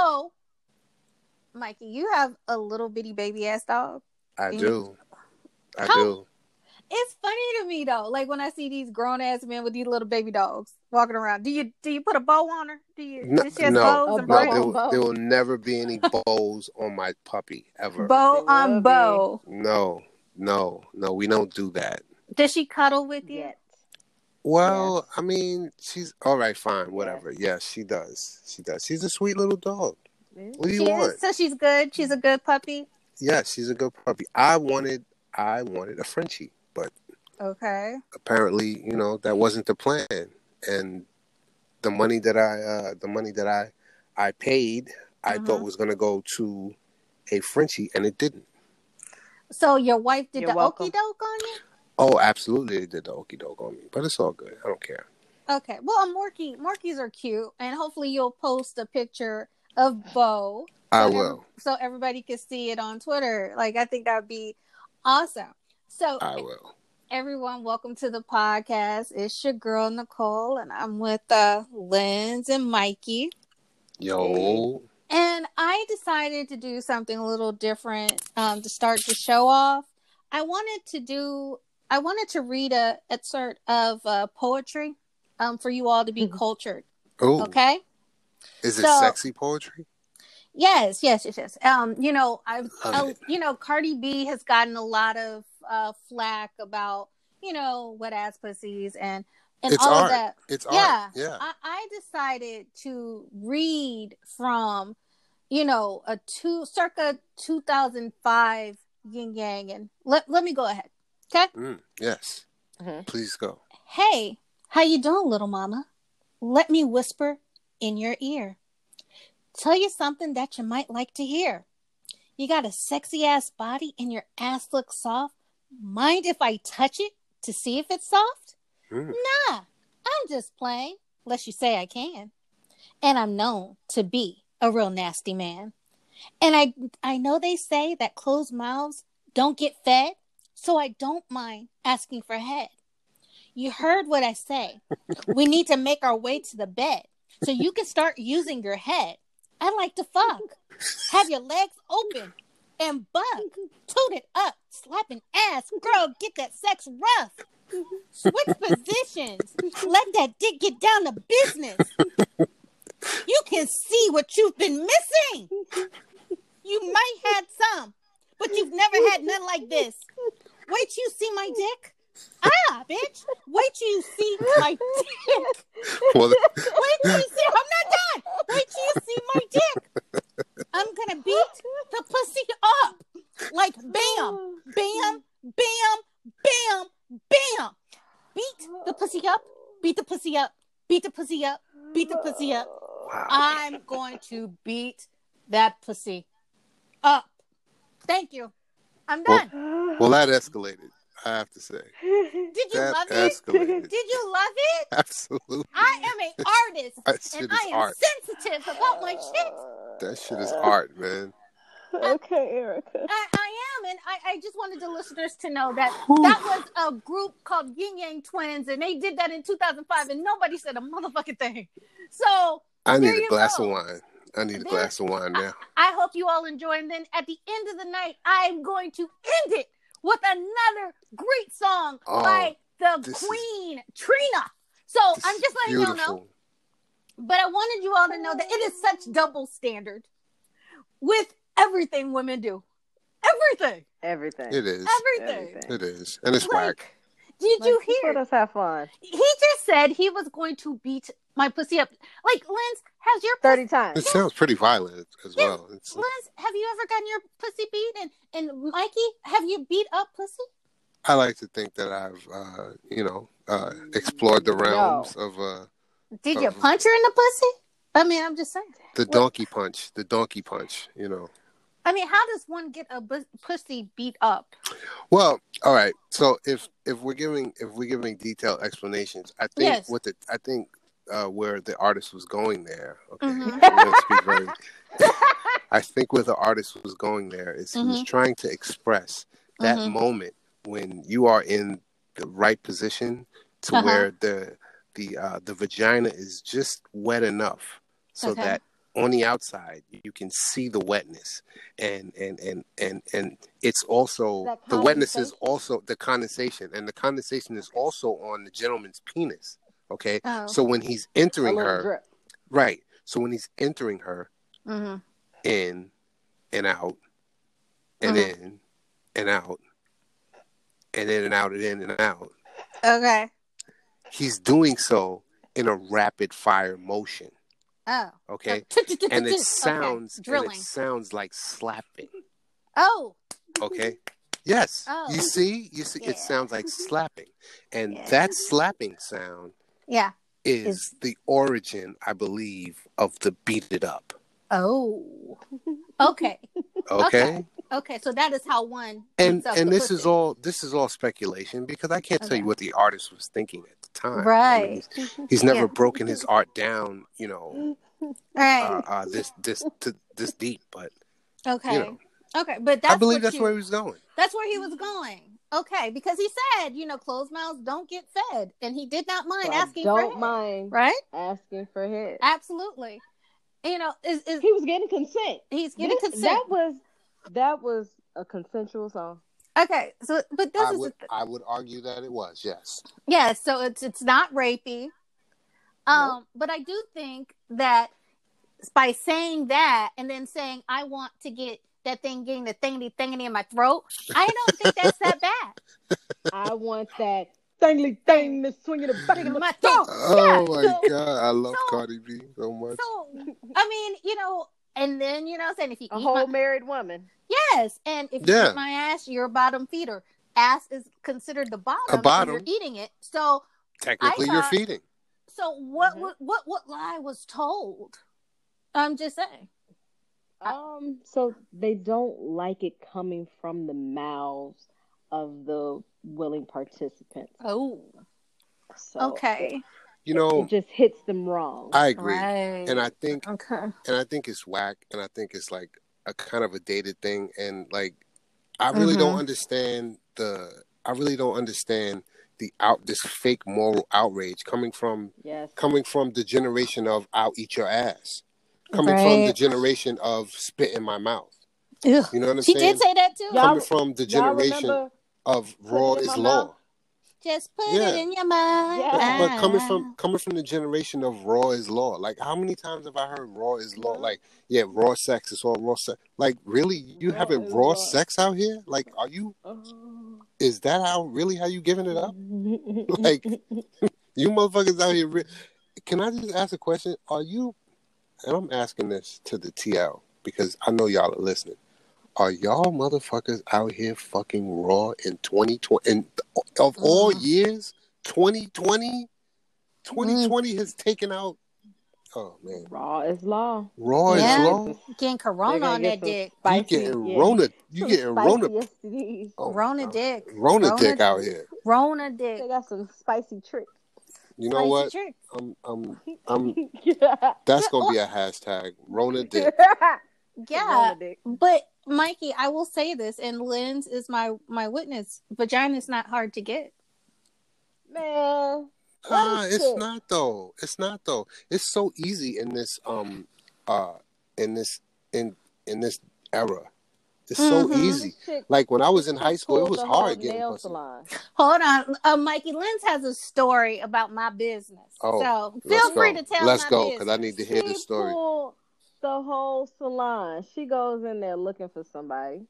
So, Mikey, you have a little bitty baby ass dog. I do. I How- do. It's funny to me though, like when I see these grown ass men with these little baby dogs walking around. Do you do you put a bow on her? Do you? No, she have no, bows and no there, will, there will never be any bows on my puppy ever. Bow on bow. No, no, no. We don't do that. Does she cuddle with you? Yet. Well, I mean, she's all right. Fine, whatever. Yes, she does. She does. She's a sweet little dog. What do you She want? is. So she's good. She's a good puppy. Yes, she's a good puppy. I wanted, I wanted a Frenchie, but Okay. apparently, you know, that wasn't the plan. And the money that I, uh, the money that I, I paid, I Mhm. thought was going to go to a Frenchie, and it didn't. So your wife did You're the okey doke on you? Oh, absolutely, they did the okey doke on me, but it's all good. I don't care. Okay. Well, a Morkie, Morkies are cute, and hopefully you'll post a picture of Bo. I so will. so everybody can see it on Twitter. Like I think that would be awesome. So I will. everyone, welcome to the podcast. It's your girl Nicole, and I'm with uh Lindz and Mikey. Yo, And I decided to do something a little different um, to start the show off. I wanted to do, I wanted to read a excerpt of uh, poetry um, for you all to be Mhm. cultured. oh, Okay. is it So- sexy poetry? Yes, yes, yes, yes. Um, you know, I, Love I it. you know, Cardi B has gotten a lot of uh, flack about, you know, wet ass pussies and and It's all art. of that. It's Yeah. art. Yeah. I, I decided to read from, you know, a two circa 2005 Ying Yang, and let let me go ahead. Okay. Mm, yes. Mhm. Please go. Hey, how you doing, little mama? Let me whisper in your ear. Tell you something that you might like to hear. You got a sexy ass body and your ass looks soft. Mind if I touch it to see if it's soft? Mm. Nah, I'm just playing, unless you say I can. And I'm known to be a real nasty man. And I I know they say that closed mouths don't get fed, so I don't mind asking for head. You heard what I say. we need to make our way to the bed so you can start using your head. I like to fuck. Have your legs open and buck. Toot it up, slapping ass. Girl, get that sex rough. Switch positions. Let that dick get down to business. You can see what you've been missing. You might had some, but you've never had none like this. Wait till you see my dick. Ah, bitch. Wait till you see my dick. Well, Wait till you see. I'm not done. Wait till you see my dick. I'm gonna beat the pussy up like bam, bam, bam, bam, bam. Beat the pussy up. Beat the pussy up. Beat the pussy up. Beat the pussy up. wow. I'm going to beat that pussy up. Thank you. I'm Well- done. well, that escalated. I have to say, Did you that love it? Did you love it? Absolutely. I am an artist That shit and is I am art. sensitive about my shit. That shit is art, man. Uh, okay, Erica. I, I am, and I, I just wanted the listeners to know that Whew. that was a group called Ying Yang Twins, and they did that in 2005, and nobody said a motherfucking thing. So I need a glass go. of wine. I need a There- glass of wine now. I hope you all enjoy. And then at the end of the night, I'm going to end it with another great song Oh, by the this is- Queen Trina. So I'm just letting y'all know. But I wanted you all to know that it is such double standard with everything women do. Everything. Everything. It is. Everything. Everything. It is, and it's Like, whack. Did Like, you hear? Let us have fun. He just said he was going to beat my pussy up. Like, Lindz, has your pussy, Thirty times. It sounds pretty violent as Yeah. well. It's, Lindz, have you ever gotten your pussy beat? And and Mikey, have you beat up pussy? I like to think that I've, uh, you know, uh, explored the realms of uh, Did you Uh, punch her in the pussy? I mean, I'm just saying. the What- donkey punch. The donkey punch. You know. I mean, how does one get a bu- pussy beat up? Well, all right. So if if we're giving if we're giving detailed explanations, I think Yes. what the I think uh, where the artist was going there. Okay, Mhm. Speak very. I think where the artist was going there is he was Mhm. trying to express that Mhm. moment when you are in the right position to Uh-huh. where the the uh, the vagina is just wet enough so Okay. that on the outside you can see the wetness and and and and and it's also the wetness is also the condensation and the condensation is also on the gentleman's penis okay Oh. so when he's entering her drip. right so when he's entering her hmm in and out and Mhm. in and out and in and out and in and out Okay. he's doing so in a rapid fire motion Oh. okay Okay, and it sounds and drilling. it sounds like slapping Oh. okay yes Oh. you see you see Yeah. it sounds like slapping and Yeah. that slapping sound Yeah. is, Is- the origin i believe of the beat it up Oh. Okay. okay, Okay. So that is how one. and and the this is pussy. all this is all speculation because i can't tell you what the artist was thinking at the time I mean, Right. he's, he's never Yeah. broken his art down you know Right. uh, uh this this to, this deep but okay. you know Okay. But that's i believe that's you- where he was going That's where he was going. Okay, because he said, you know, closed mouths don't get fed, and he did not mind So asking for don't head, mind right? asking for head. Absolutely. You know, is is He was getting consent. he's getting This- consent? That was that was a consensual song. okay, so but this I is would, th- I would argue that it was, yes. yeah. So it's it's not rapey. Um, but I do think that by saying that and then saying I want to get that thing getting the thingy thingy in my throat, I don't think that's that bad. I want that thingly thing that's swinging the back of My my throat. throat. Oh Yeah, my so- god, I love so- Cardi B so much. So I mean, you know, and then you know, I'm saying if you A eat whole my, married woman. yes, and if you Yeah. eat my ass, you're a bottom feeder. Ass is considered the bottom. A bottom. You're eating it. So Technically, I you're feeding. so what Mhm. what what what lie was told? I'm just saying. Um, so they don't like it coming from the mouths of the willing participants. Oh, So okay, You know, it just hits them wrong. I agree, right. and I think, okay. and I think it's whack, and I think it's like a kind of a dated thing, and like, I really don't Mhm. understand the. I really don't understand the out this fake moral outrage coming from yes. coming from the generation of "I'll eat your ass," coming from the generation of "spit in my mouth." Ugh. You know what I'm She saying? She did say that too. Y'all- coming from the generation of raw is law. mouth? Just put Yeah. it in your mind. Yeah. But coming Ah. from coming from the generation of raw is law, like how many times have I heard raw is law? Like, yeah, raw sex is all raw sex. Like, really, you Raw having is raw sex out here? Like, are you? Oh. Is that how really how you giving it up? Like- You motherfuckers out here. Re- Can I just ask a question? Are you? And I'm asking this to the TL because I know y'all are listening. Are y'all motherfuckers out here fucking raw in 2020? And of all Mm. years, 2020, 2020 has taken out. Oh man, Raw is law. raw Yeah. is law. Getting corona on get that dick. You getting yeah. Rona? You Some getting spicy Rona? STDs. Oh, Rona dick. Rona, Rona- dick out here. Rona dick. They got some spicy tricks. You know what? trick. I'm, I'm, I'm. yeah. That's gonna be a hashtag. Rona dick. Yeah. Rona dick. But Mikey, I will say this, and Lindz is my my witness. Vagina's not hard to get. Man. What Ah, it's it? not though. It's not though. It's so easy in this um uh in this in in this era. It's so Mhm. easy. Like when I was in high school, it was hard getting nail pussy. salon. Hold on, uh, Mikey. Lindz has a story about my business. Oh, so Let's feel free go. to tell. Let's my go because I need to hear She this story. pulled the whole salon. She goes in there looking for somebody.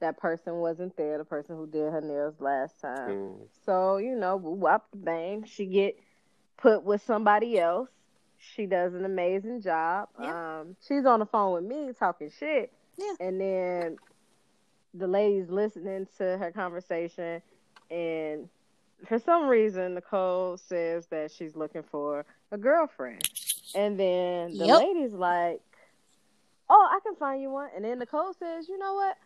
That person wasn't there. The person who did her nails last time. Mm. So you know, whop bang, she get put with somebody else. She does an amazing job. Yeah. Um, she's on the phone with me talking shit, Yeah. and then the lady's listening to her conversation, and for some reason, Nicole says that she's looking for a girlfriend, and then the Yep. lady's like, "Oh, I can find you one," and then Nicole says, "You know what?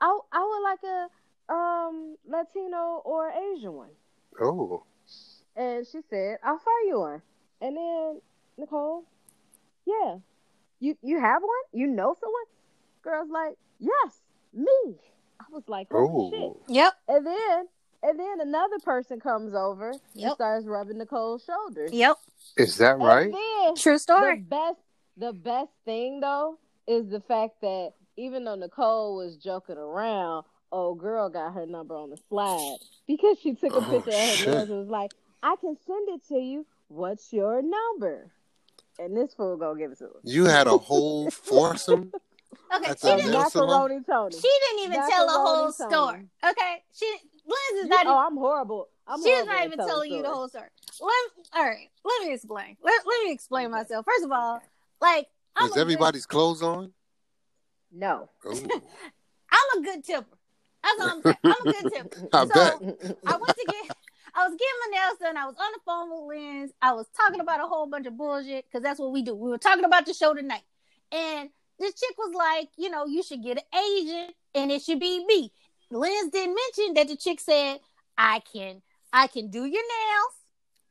I I would like a um Latino or Asian one." Oh, And she said, I'll find you one. And then Nicole, yeah. You you have one? You know someone? Girl's like, Yes, me. I was like, Holy shit. oh, Yep. And then and then another person comes over and starts rubbing Nicole's shoulders. Yep. is that right? And then True the story. best the best thing though is the fact that even though Nicole was joking around, old girl got her number on the slide because she took a Oh, picture of her shit. nails and was like, "I can send it to you. What's your number?" And this fool gonna give it to her. You had a whole foursome. Okay, That's she didn't. macaroni Tony. She didn't even tell the whole Macaroni story. Okay, she Liz is You- not. oh, I'm horrible. I'm She's horrible not even telling telling you the whole story. Let, all right, let me explain. Let, let me explain myself. First of all, like I'm Is a good- everybody's clothes on? No. I'm a good tipper. That's all I'm saying. I'm a good tipper. I So, bet. I went to get. I was getting my nails done. I was on the phone with Lindz. I was talking about a whole bunch of bullshit because that's what we do. We were talking about the show tonight, and this chick was like, you know, you should get an agent, and it should be me. Lindz didn't mention that the chick said, I can, I can do your nails,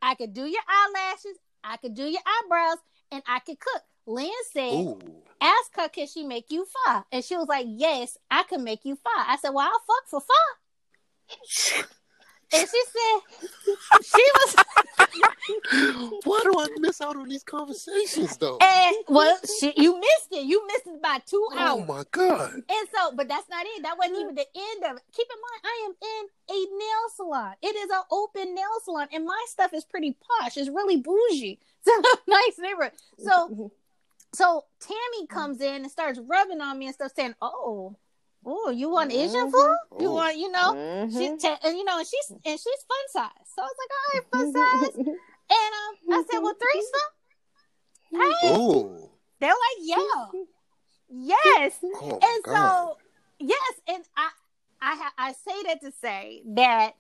I can do your eyelashes, I can do your eyebrows, and I can cook. Lindz said, Ooh. ask her, can she make you five? And she was like, yes, I can make you five. I said, well, I'll fuck for five. And she said, she was, Why do I miss out on these conversations though? and well, she, you missed it. You missed it by two Oh hours. Oh my god. And so, but that's not it. That wasn't even the end of it. Keep in mind, I am in a nail salon. It is an open nail salon, and my stuff is pretty posh. It's really bougie. It's a nice neighborhood. So, so Tammy comes in and starts rubbing on me and stuff, saying, "Oh, oh, you want Asian Mhm. food? You want, you know?" Mhm. She ta- and you know, and she's and she's fun size. So I was like, "All right, fun size." And um, I said, "Well, threesome." Hey, Ooh. they're like, "Yeah, yes." Oh and god. so yes and i i ha- i say that to say that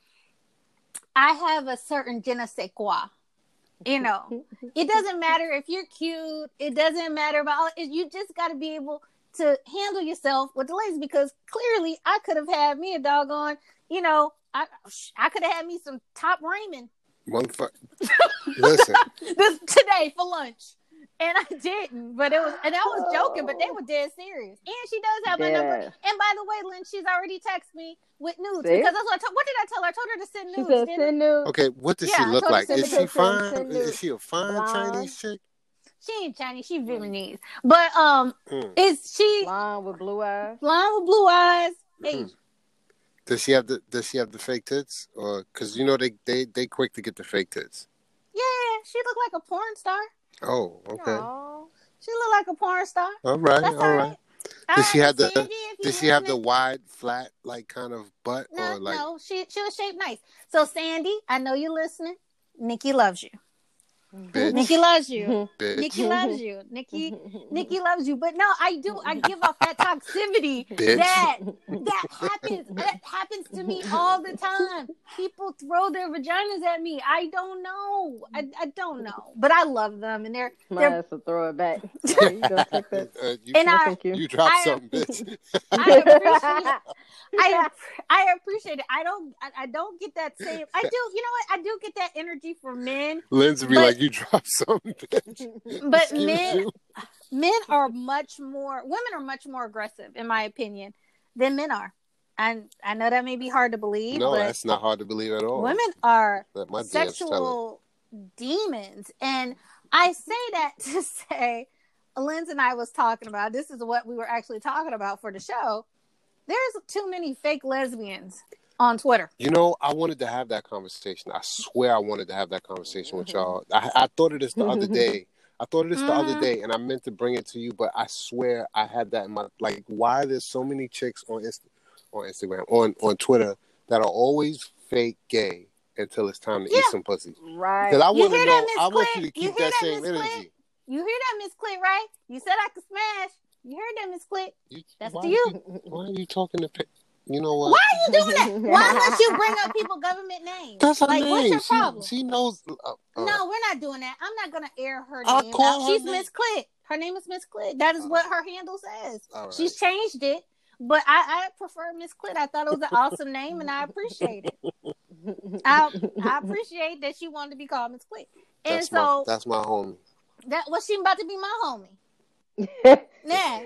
i have a certain je ne sais quoi you know it doesn't matter if you're cute it doesn't matter about all it, you just got to be able to handle yourself with the ladies because clearly i could have had me a doggone you know i i could have had me some top ramen Motherfucker. Listen. this today for lunch and I didn't, but it was, and I was joking, but they were dead serious. And she does have my number. And by the way, Lynn, she's already texted me with nudes See? because that's what I told. What did I tell her? I told her to send She nudes. said, "Send nudes." Okay, what does Yeah, she look like? send Is she fine? Is she a fine Blonde. Chinese chick? She ain't Chinese. She Vietnamese. But um, Mm. is she Blonde with blue eyes. blonde with blue eyes? Asian. Does she have the Does she have the fake tits? Or because you know they they they quick to get the fake tits. Yeah, she looked like a porn star. Oh, okay. Aw. She looked like a porn star. All right, That's all all right. right. All Does she right, have the Sandy, Does she have the wide, flat, like kind of butt, No, or like? no, she she was shaped nice. So Sandy, I know you're listening. Nikki loves you. Bitch. Nikki loves you. Bitch. Nikki loves you. Nikki Nikki loves you. But no, I do. I give off that toxicity Bitch. that that happens. That happens to me all the time. People throw their vaginas at me. I don't know. I, I don't know. But I love them, and they're Might they're. have to throw it back. There you go, take that. Uh, you, And No, I- you. you dropped I- something, bitch. I appreciate. I I appreciate it. I don't. I, I don't get that same. I do. You know what? I do get that energy from men. Lindsay be But- like, you dropped something. But Excuse men, you. men are much more women are much more aggressive in my opinion than men are and i know that may be hard to believe No, that's not hard to believe at all. women are Let my DMs tell it. sexual demons and i say that to say Lindz and i was talking about this is what we were actually talking about for the show there's too many fake lesbians on twitter You know, I wanted to have that conversation. I swear I wanted to have that conversation with y'all. I, I thought of this the other day. I thought of this the other Mhm. day, and I meant to bring it to you, but I swear I had that in my like. Why there's so many chicks on Inst- on Instagram on on Twitter that are always fake gay until it's time to Yeah. eat some pussy? Right. Because I You want to hear know. that, I want you to keep hear that that, same Miss Clit? energy. you hear that miss Clit? right you said i could smash you heard that miss Clit? You, That's why to you. Why are you talking to? Pa- You know what? why are you doing that why must you bring up people government names That's her like name. what's your she, problem she knows. Uh, uh, No, we're not doing that. I'm not gonna air her I'll name call out. her She's. Miss Clit. Her name is Miss Clit. That is All what her handle says. all right. She's changed it, but I, I prefer Miss Clit. I thought it was an awesome name, and I appreciate it. I, I appreciate that she wanted to be called Miss Clit. And That's so my that's my homie. that was she about to be my homie. Nah,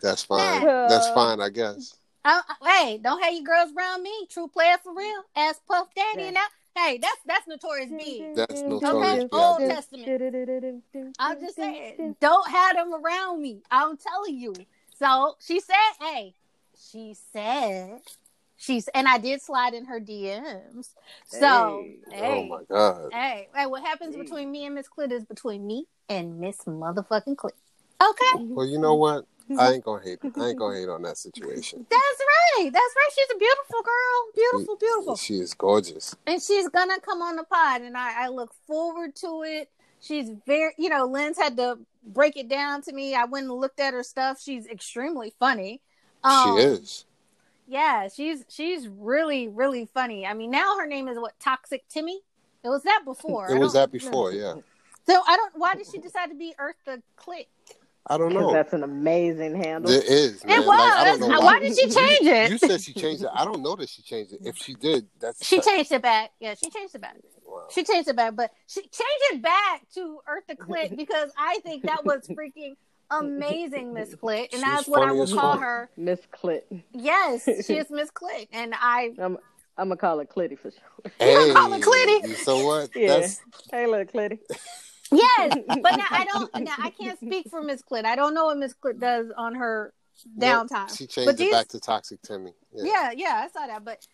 That's fine. Yeah. That's fine, I guess. I, I- hey, don't have your girls around me. True player for mm-hmm. real. Ask Puff Daddy, Yeah. and now hey, that's that's notorious B. Mm-hmm. That's mm-hmm. Okay, notorious Old Testament. I'm just saying, don't have them around me. I'm telling you. So she said, hey, she said, she's, and I did slide in her DMs. So, Hey. Oh hey, Oh my god. hey, hey, what happens Hey. between me and Miss Clit is between me and Miss motherfucking Clit. Okay, Well, you know what? I ain't gonna hate. I ain't gonna hate on that situation. that's right. That's right. She's a beautiful girl. Beautiful, beautiful. She is gorgeous. and she's gonna come on the pod and I, I look forward to it she's very you know Lindz had to break it down to me i went and looked at her stuff she's extremely funny Um, she is. yeah she's she's really really funny i mean now her name is what toxic timmy it was that before It was that before, yeah. so i don't why did she decide to be earth the Clit I don't know. that's an amazing handle. It is. Man. it was Like, I don't know why. did she change it you said she changed it. I don't know that she changed it. If she did, that's she changed it back yeah she changed it back Wow. She changed it back, but she changed it back to Earth the Clit because I think that was freaking amazing, Miss Clit, and that's what I funny will call fuck. her. Miss Clit. Yes, she is Miss Clit, and I I'm I'm gonna call her Clitty for sure. Hey, call her Clitty. so what? Yeah. That's Hey, little Clitty. Yes, but now I don't. Now I can't speak for Miss Clit. I don't know what Miss Clit does on her downtime. She changed But it these- back to Toxic Timmy. Yeah. Yeah, yeah, I saw that, but.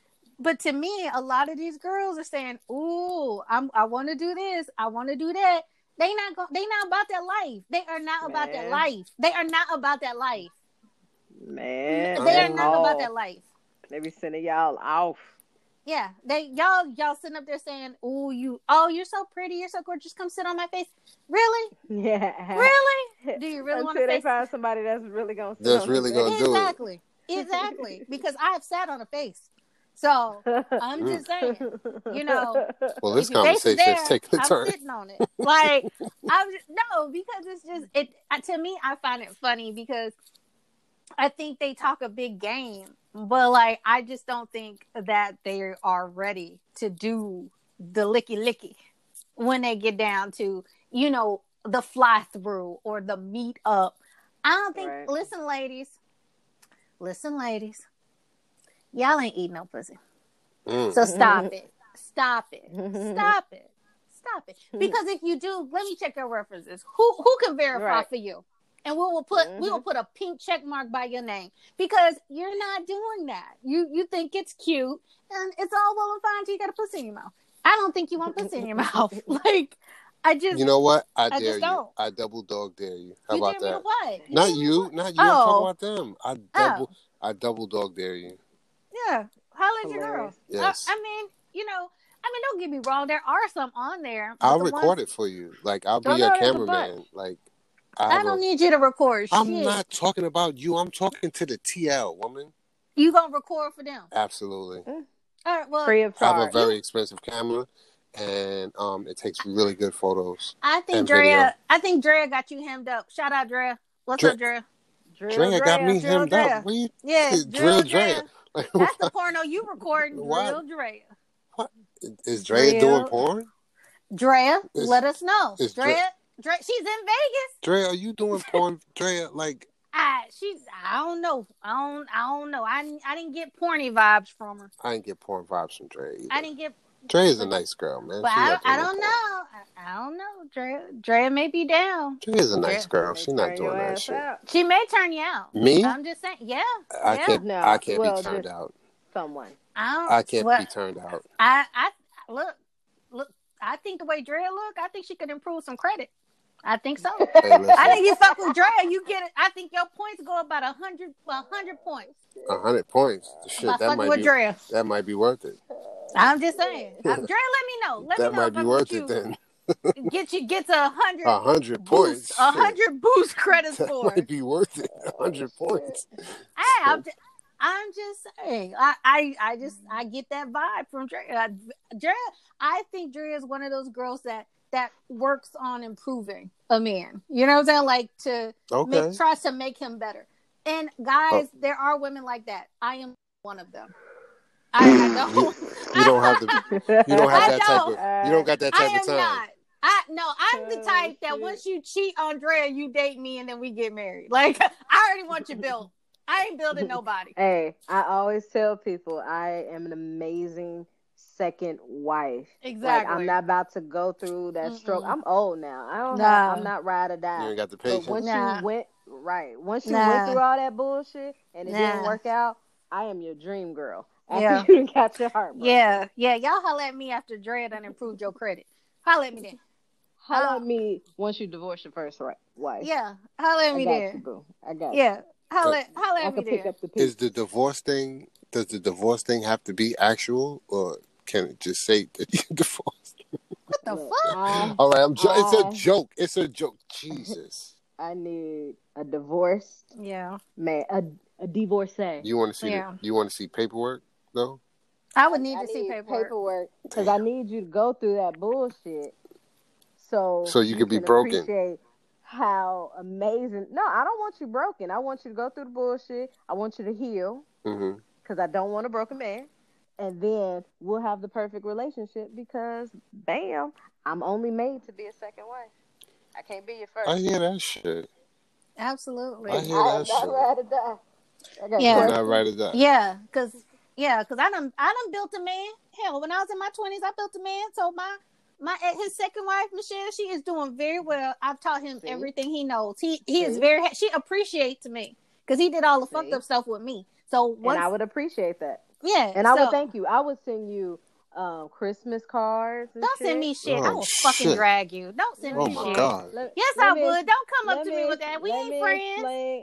But to me, a lot of these girls are saying, "Ooh, I'm, I want to do this. I want to do that." They not go, They not about that life. They are not about that life. They are not about that life. Man, they are not about that life. They be sending y'all off. Yeah, they y'all y'all sitting up there saying, "Oh, you, oh, you're so pretty, you're so gorgeous. Come sit on my face." Really, Yeah. really? Do you really want Until to they face? find somebody that's really gonna sit That's on really their gonna do it. Exactly, exactly. Because I have sat on a face, so. I'm just saying. you know, Well, this if your face is conversation is taking a I'm turn. sitting on it. Like I'm just, no, because it's just it. To me, I find it funny because I think they talk a big game, but like I just don't think that they are ready to do the licky licky when they get down to you know the fly through or the meet up. I don't think. Right. Listen, ladies. Listen, ladies. Y'all ain't eating no pussy. Mm. So stop it. Stop it. Stop it. Stop it. Because if you do, let me check your references. Who who can verify Right. for you? And we will put we will mm-hmm. put a pink check mark by your name because you're not doing that. You you think it's cute and it's all well and fine until you got a pussy in your mouth. I don't think you want pussy in your mouth. Like I just You know what? I, I dare just you. don't. I double dog dare you. How you about dare me to that? what? Not me to you, not you. I'm Oh. talking about them. I oh. double, I double dog dare you. Yeah. Holla at your girl. Yes. I, I mean, you know, I mean, don't get me wrong. There are some on there. I'll the record ones- it for you. Like I'll be Don't your a cameraman. Like I, I don't a- need you to record I'm shit. not talking about you. I'm talking to the TL woman. You gonna record for them? Absolutely. All right. Well, Free of I have a very expensive camera, and um, it takes really good photos. I think and Drea. video. I think Drea got you hemmed up. Shout out Drea. What's Dre- up, Drea? Drill, Drea got me drill, hemmed Drea. up. What you- Yeah, Drill Drill Drea. Drea. That's the porno you recording. What? Drill Drea. is Drea Drill. doing porn? Drea, Is- let us know. is Dre- Drea, Drea, she's in Vegas. Drea, are you doing porn? Drea, like I, she's. I don't know. I don't. I don't know. I, didn't- I didn't get porny vibes from her. I didn't get porn vibes from Drea. Either. I didn't get. Drea is a nice girl, man. But I, not I doing don't no know. I, I don't know. Drea, Drea may be down. Drea is a nice Drea- girl. She's not doing that shit. out. She may turn you out. Me? I'm just saying. Yeah. I yeah. can't. No, I can't well, be turned out. Someone. I don't. I can't well, be turned out. I, I look, look. I think the way Drea look, I think she could improve some credit. I think so. Hey, I think you fuck with Drea, you get it. I think your points go about a hundred, a hundred points a hundred points. Shit, that might be Drea. that might be worth it. I'm just saying. Uh, Drea, let me know. Let that me know might be worth it then. Get you get to a hundred A hundred points. a hundred boost credits That for. might be worth it. A hundred points. Hey, I'm, ju- I'm just saying. I, I, I just, I get that vibe from Drea. Uh, Drea, I think Drea is one of those girls that that works on improving a man. You know what I'm saying? Like to Okay. make, tries to make him better. And guys, oh. there are women like that. I am one of them. I, I don't. You don't have to. You don't have I that type don't. of. You don't got that I type am of time. not. I no, I'm the Oh, type that once you cheat on Drea, you date me and then we get married. Like I already want you built. I ain't building nobody. Hey, I always tell people I am an amazing second wife. Exactly. Like I'm not about to go through that stroke. Mm-mm. I'm old now. I don't No. have, I'm not ride or You die. ain't got the But patience. once Nah. you went right, once you Nah. went through all that bullshit and it didn't work out, I am your dream girl. After Yeah. you got your heart broken. Yeah, yeah. Y'all holler at me after Dre done improved your credit. Holler at me then. Holla Uh, at me once you divorce your first ri- wife. Yeah, holler at me got there. you, boo. I got. Yeah, holler, holler I at me can pick there. up the. Is the divorce thing? Does the divorce thing have to be actual, or can it just say that you divorced? What the fuck? I, All right, I'm. Jo- it's a joke. It's a joke. Jesus. I need a divorce. Yeah, man, a, a divorcee. You want to see? Yeah. The, you want to see paperwork though? I would need I to see paperwork. because I need you to go through that bullshit, so So you could be broken. Appreciate how amazing. No, I don't want you broken. I want you to go through the bullshit. I want you to heal mm-hmm. because I don't want a broken man, and then we'll have the perfect relationship because, bam, I'm only made to be a second wife. I can't be your first. I hear that shit. Absolutely. I hear I that am shit. not ride or die. I got Yeah. Not right at that. Yeah, cause yeah, cause I done I done built a man. Hell, when I was in my twenties, I built a man. So my my eh, his second wife, Michelle, she is doing very well. I've taught him See? everything he knows. He he is very she appreciates me because he did all the fucked up stuff with me. So once and I would appreciate that. Yeah, And I would thank you. I would send you um, Christmas cards. And Don't shit. send me shit. I Oh, will fucking drag you. Don't send Oh me my shit. God. Let- Yes, let I me- would. Don't come up to me with that. We let ain't me friends.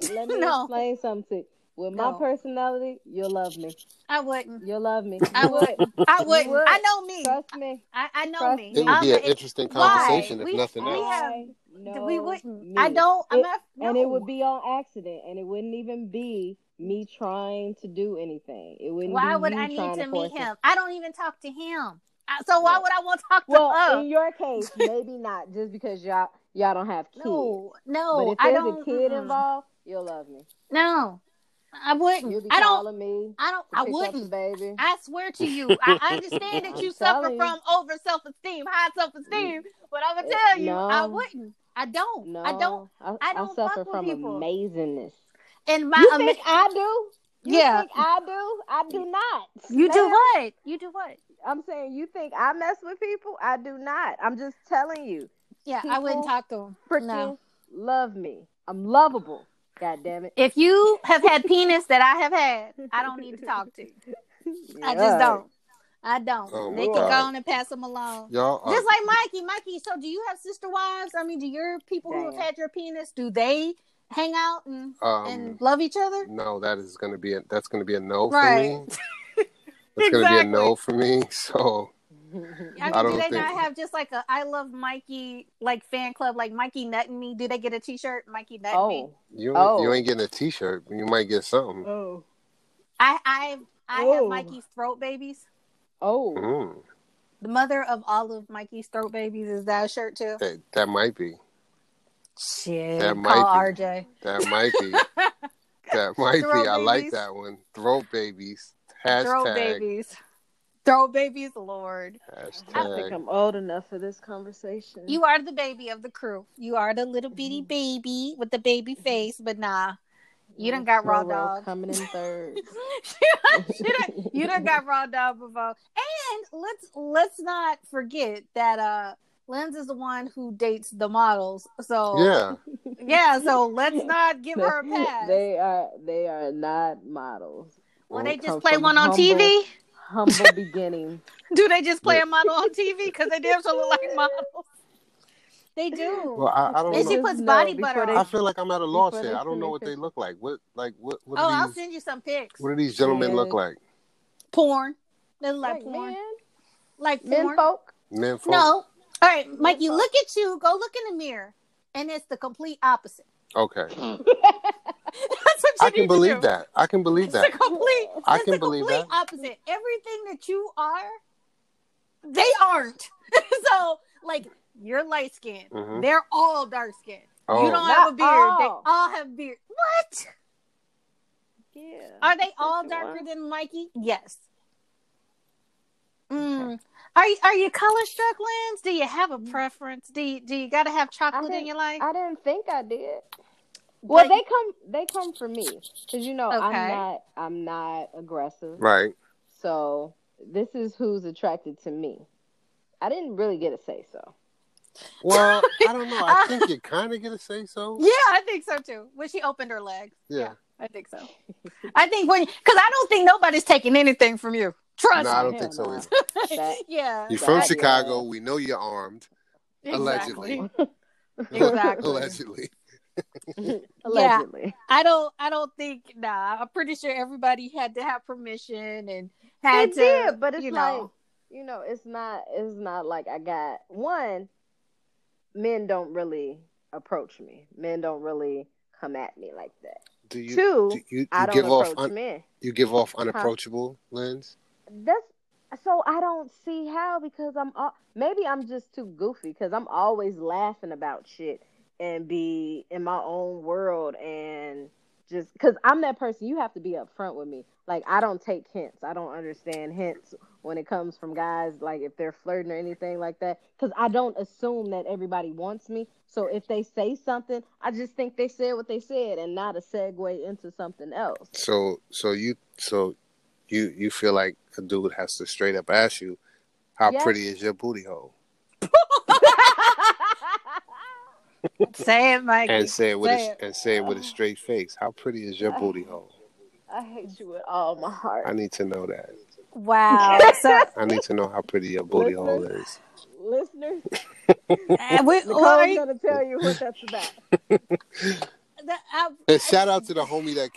Explain, let me No. explain something. With my No. personality, you'll love me. I wouldn't. You'll love me. I wouldn't. I wouldn't. would. I know me. Trust me. I, I know Trust me. me. It would I'm be an a- interesting why? conversation if We- nothing we else. I know we wouldn't. me. I don't. I'm not. No. And it would be on accident, and it wouldn't even be me trying to do anything. It wouldn't. Why be would I need to meet it. him? I don't even talk to him. So why would I want to talk to Well, her? in your case, maybe not, just because y'all y'all don't have kids. No, no. but if I there's don't. a kid mm-mm. involved, you'll love me. no, I wouldn't. You'll be I don't. calling me. I don't. I pick up the wouldn't. baby. I swear to you, I I understand that you suffer you. from over self esteem, high self esteem, but I'm gonna eh, tell you, I wouldn't. I don't. No, I don't. I, I don't suffer fuck with from people. amazingness. And my You ama- think I do? You Yeah. think I do? I do not. you do what? You do what? I'm saying you think I mess with people? I do not. I'm just telling you. Yeah, I wouldn't talk to. Freaking No. love me. I'm lovable. God damn it. If you have had penis that I have had, I don't need to talk to you. I just don't. I don't. Oh, they my can go God. on and pass them along. Y'all are, Just like Mikey. Mikey, so do you have sister wives? I mean, do your people who have had your penis, do they hang out and, um, and love each other? no, that is going to be a, that's going to be a no Right. for me. That's going to be a no for me. So I mean, I do don't they think- not have just like a I love Mikey like fan club, like Mikey nutting me? Do they get a T-shirt, Mikey nutting me? oh. you Oh. you ain't getting a T-shirt. You might get something. Oh. I I I have Oh. Mikey's throat babies. Oh. Mm, The mother of all of Mikey's throat babies is that a shirt too? that that might be. Shit, That call might RJ. That might be. That might Throat be. I like that one. Throat babies. Hashtag. Throat babies. Throat babies, Lord. I think I'm old enough for this conversation. You are the baby of the crew. You are the little bitty Mm-hmm. baby with the baby face, but nah. You done got raw Roro dog. coming in third. She done- you done got raw dog before. And let's let's not forget that uh Lindz is the one who dates the models. So Yeah. yeah, so let's not give her a pass. They are they are not models. Well, they just play one on humble- TV. Humble beginnings. Do they just play a model on TV? Because they damn sure look like models. They do. Well, I, I don't And she puts Just body know butter before on. I feel like I'm at a loss Before here. I don't know what they look like. What like what what oh, do I'll send you some pics. what do these gentlemen Yeah. look like? Porn. They look like Like porn. men, Like men porn. folk. Men folk? No. All right, Mikey, look at you. Go look in the mirror. And it's the complete opposite. Okay. That's what you I need can to believe do. that. I can believe It's that. the complete. I can the believe complete that. opposite. Everything that you are, they aren't. so, like, you're light skinned. Mhm. They're all dark skinned. Oh. You don't have a Not beard. They all. all have beard. What? Yeah. Are they all darker are. than Mikey? Yes. Mm. Are you are you color struck, Lindz? Do you have a preference? Do you do you got to have chocolate in your life? I didn't think I did. Well, But- they come. They come for me because you know Okay. I'm not. I'm not aggressive. Right. So this is who's attracted to me. I didn't really get a say so. Well, I don't know. I uh, think you kind of get to say so. Yeah, I think so too. When she opened her legs. Yeah. I think so. I think when because I don't think nobody's taking anything from you. Trust No, I don't think so either. That- yeah. You're from That- Chicago. We know you're armed. Exactly. Allegedly. Exactly. Allegedly. Allegedly. Yeah, I don't I don't think nah. I'm pretty sure everybody had to have permission and had It to did, but it's you like know you know, it's not it's not like I got one, men don't really approach me. Men don't really come at me like that. Do you? Two, do you, you I don't give off approach un, men. you give off unapproachable Lindz. That's so I don't see how because I'm al- maybe I'm just too goofy because I'm always laughing about shit and be in my own world and just because I'm that person. You have to be upfront with me. Like I don't take hints. I don't understand hints when it comes from guys. Like if they're flirting or anything like that, because I don't assume that everybody wants me. So if they say something, I just think they said what they said and not a segue into something else. So so you so you you feel like a dude has to straight up ask you, how Yes. pretty is your booty hole, say it, Mike. and say it with Say a, it. and say it with a straight face. How pretty is your uh, booty hole? I hate you with all my heart. I need to know that. Wow. So I need to know how pretty your booty hole is. listeners, and we, Nicole's well, are you- gonna tell you what that's about. the- I- uh, And shout out to the homie that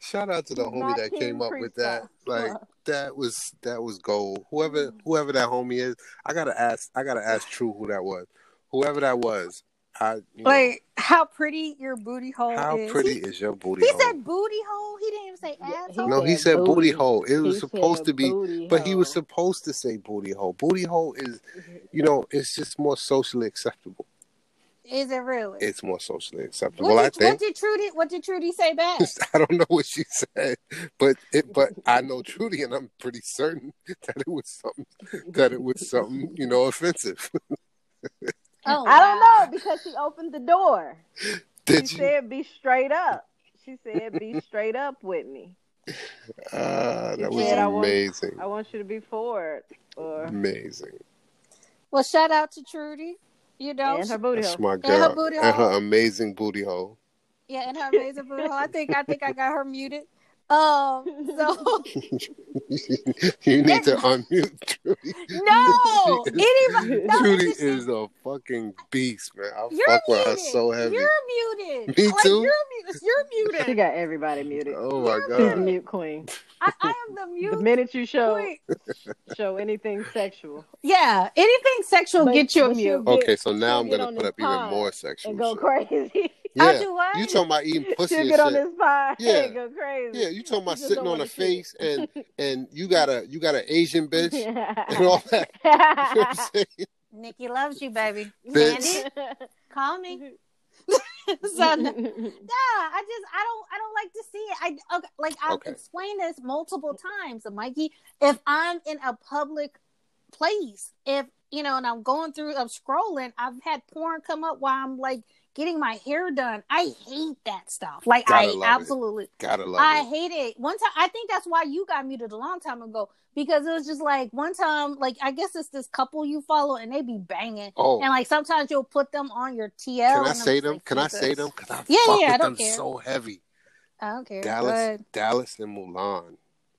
shout out to the homie that King came up with that. Like that was that was gold. Whoever whoever that homie is, I gotta ask I gotta ask True who that was. Whoever that was, I you know, like how pretty your booty hole how is. pretty He, is your booty hole? he hole? said booty hole. He didn't even say Yeah, he asshole. no, he said said booty booty. hole. It was He supposed to be booty but he was supposed to say booty hole. Booty hole is you know, it's just more socially acceptable. Is it really? It's more socially acceptable, what, I did, think. what did Trudy? What did Trudy say back? I don't know what she said, but it. But I know Trudy, and I'm pretty certain that it was something that it was something you know offensive. Oh, I don't wow. know because she opened the door. Did she you? said, "Be straight up." She said, "Be straight up with me." Ah, She that was said, "I want- amazing, I want you to be forward or amazing. Well, shout out to Trudy. You know, and her booty That's hole. my her girl booty and her amazing booty hole. yeah, and her amazing booty hole. I think I think I got her muted. Um, so you need to unmute Trudy. no, She is- anybody, no, Trudy is a fucking beast, man. I You're fuck with her muted. so heavy. You're muted. Me Like, too? You're muted. You're She got everybody muted. Oh my She's the god. mute queen. I, I am the mute. The minute you show queen. show anything sexual Yeah, anything sexual But- get you a mute. Okay, so now I'm gonna put up even more sexual and go shit. crazy. I'll Yeah, do what? you talking about eating pussy She'll and get on shit. this pod Yeah. go crazy. Yeah, you talking about She just sitting on a wanna face and and you got a you got an Asian bitch and all that. You know what I'm saying? Nikki loves you, baby. Bitch. Sandy, call me. so no, yeah, I just I don't I don't like to see it. I okay, like I've Okay. explained this multiple times, Mikey. If I'm in a public place, if you know, and I'm going through, I'm scrolling, I've had porn come up while I'm like getting my hair done. I hate that stuff. Like Gotta I love it. absolutely Gotta love I it. hate it. One time, I think that's why you got muted a long time ago because it was just like one time, like I guess it's this couple you follow and they be banging, Oh, and like sometimes you'll put them on your TL. can I say them? like, Can I say them? Cause I Yeah, fuck yeah, I with don't them care. so heavy. I don't care. Dallas, but- Dallas, and Mulan.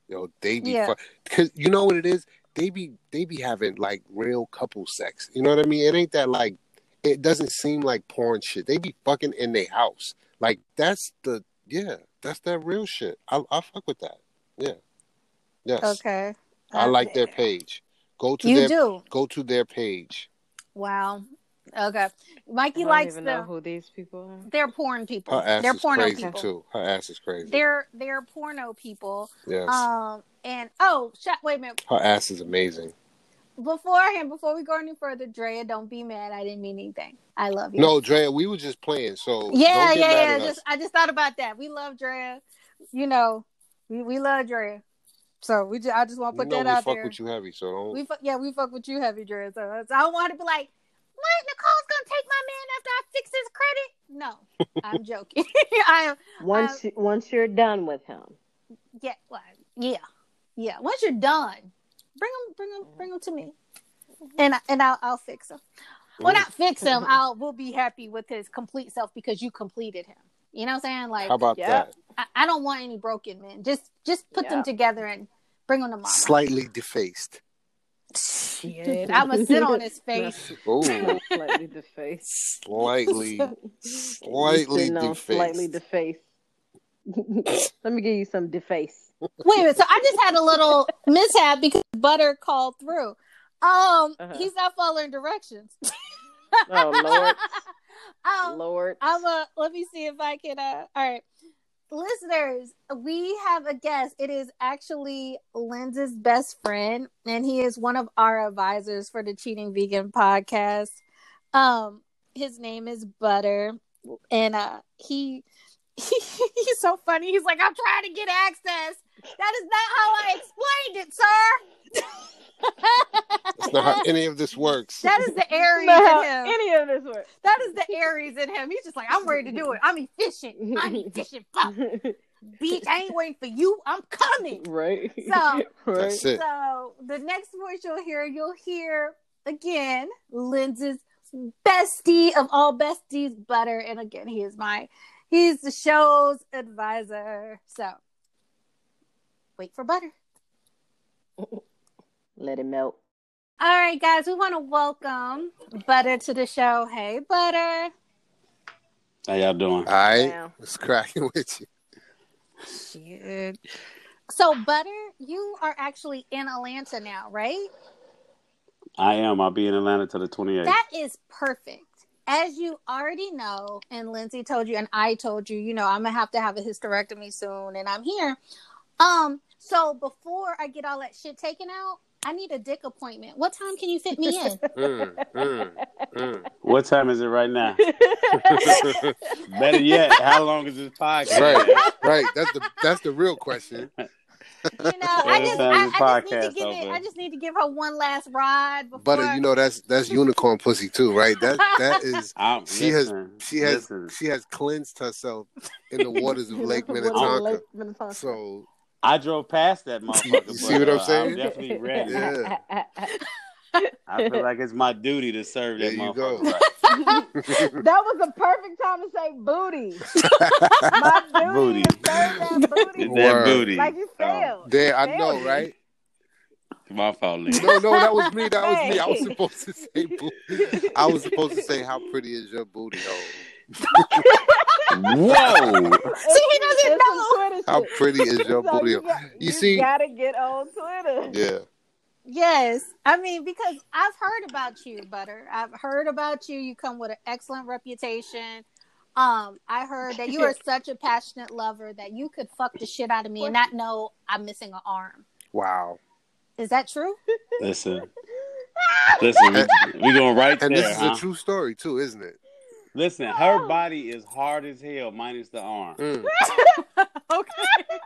Yo, they be Yeah. because you know what it is. They be they be having like real couple sex. You know what I mean? It ain't that like it doesn't seem like porn shit. They be fucking in their house. Like that's the yeah, that's that real shit. I I fuck with that. Yeah. Yes. Okay. I like their page. Go to You their do. go to their page. Wow. Okay. Mikey I don't likes even the. know who these people are. They're porn people. Her ass They're is porno crazy people. too. Her ass is crazy. They're they're porno people. yes. Um and oh, shut, wait a minute. Her ass is amazing. Beforehand, before we go any further, Drea, don't be mad. I didn't mean anything. I love you. No, Drea, we were just playing, so Yeah, don't get yeah, mad yeah. at Just us. I just thought about that. We love Drea. You know, we, we love Drea. So we just I just want to You put know that we out fuck there. with you heavy, so don't. We fuck, yeah, we fuck with you heavy, Drea. So, so I don't want to be like, what? Nicole's gonna take my man after I fix his credit? No, I'm joking. I am. Once you, once you're done with him, Yeah, well, yeah, yeah. Once you're done, Bring them, bring them, bring them to me, mm-hmm. and and I'll I'll fix him. Well, not fix him. I'll we'll be happy with his complete self because you completed him. You know what I'm saying? Like How about Yeah. that? I, I don't want any broken men. Just just put them together and bring them to mama. Slightly defaced. Shit, I'm gonna sit on his face. Ooh, slightly defaced. slightly, slightly Sitting on Slightly defaced. defaced. Let me give you some deface. Wait a minute. So I just had a little mishap because Butta called through. Um, Uh-huh. he's not following directions. Oh Lord, um, Lord. I'm a. Let me see if I can. Uh, all right, listeners, we have a guest. It is actually Lindz's best friend, and he is one of our advisors for the Cheating Vegan podcast. Um, his name is Butta, and uh, he, he. he's so funny. He's like, I'm trying to get access. That is not how I explained it, sir. That's not how any of this works. that is the Aries Not in him. any of this work. That is the Aries in him. He's just like, I'm ready to do it. I'm efficient. I'm efficient. Fuck. Bitch, I ain't waiting for you. I'm coming. right. So- right. So the next voice you'll hear, you'll hear again Lindz's bestie of all besties, Butta. And again, he is my he's the show's advisor. So wait for Butta. Let it melt. All right, guys, we want to welcome Butta to the show. Hey, Butta. How y'all doing? All right, Wow. it's cracking with you. Shit. So, Butta, you are actually in Atlanta now, right? I am. I'll be in Atlanta till the 28th. That is perfect. As you already know, and Lindsay told you, and I told you, you know, I'm gonna have to have a hysterectomy soon, and I'm here. Um, so before I get all that shit taken out, I need a dick appointment. What time can you fit me in? Mm, mm, mm. what time is it right now? Better yet, how long is this podcast? right, right. That's the that's the real question. You know, I just, I, I just need to give it. I just need to give her one last ride before. But you know that's that's unicorn pussy too, right? That that is I'm, she has she has listen. she has cleansed herself in the waters of Lake Minnetonka. Lake Minnetonka? So I drove past that motherfucker. You see but, what I'm uh, saying? I'm definitely ready. Yeah. I feel like it's my duty to serve that There you motherfucker. go. right. that was the perfect time to say booty. My duty Booty. is serve that booty. That booty. Like you failed. there, I Failed know, right? My fault, Lee. No, no, that was me. That was me. I was supposed to say booty. I was supposed to say how pretty is your booty hole. Whoa! See, he doesn't It's know. How pretty is your So booty you, hole? got, You you see- gotta get on Twitter. Yeah. Yes, I mean because I've heard about you, Butta. I've heard about you. You come with an excellent reputation. Um, I heard that you are such a passionate lover that you could fuck the shit out of me and not know I'm missing an arm. Wow. Is that true? Listen. Listen, we, we going right And there. this is huh? a true story too, isn't it? Listen, her body is hard as hell, minus the arm. Mm. okay.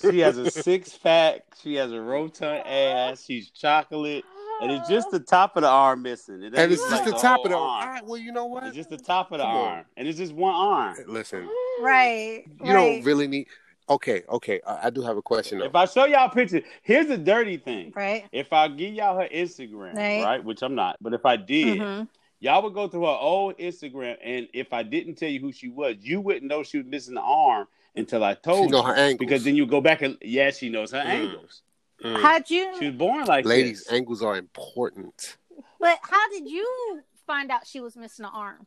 She has a six pack. She has a rotund ass. She's chocolate, and it's just the top of the arm missing. It And it's just like the top of the arm. All right. Well, you know what? It's just the top of the Come on. arm, and it's just one arm. Listen, Right. you right. don't really need. Okay, okay. I, I do have a question though. If I show y'all pictures, here's the dirty thing. Right. If I give y'all her Instagram, Right. right, which I'm not, but if I did, Mhm. Y'all would go through her old Instagram, and if I didn't tell you who she was, you wouldn't know she was missing the arm until I told She know you. her angles. Because then you go back and yeah, she knows her Mm. angles. Mm. How'd you? She was born like Ladies, this. angles are important. But how did you find out she was missing an arm?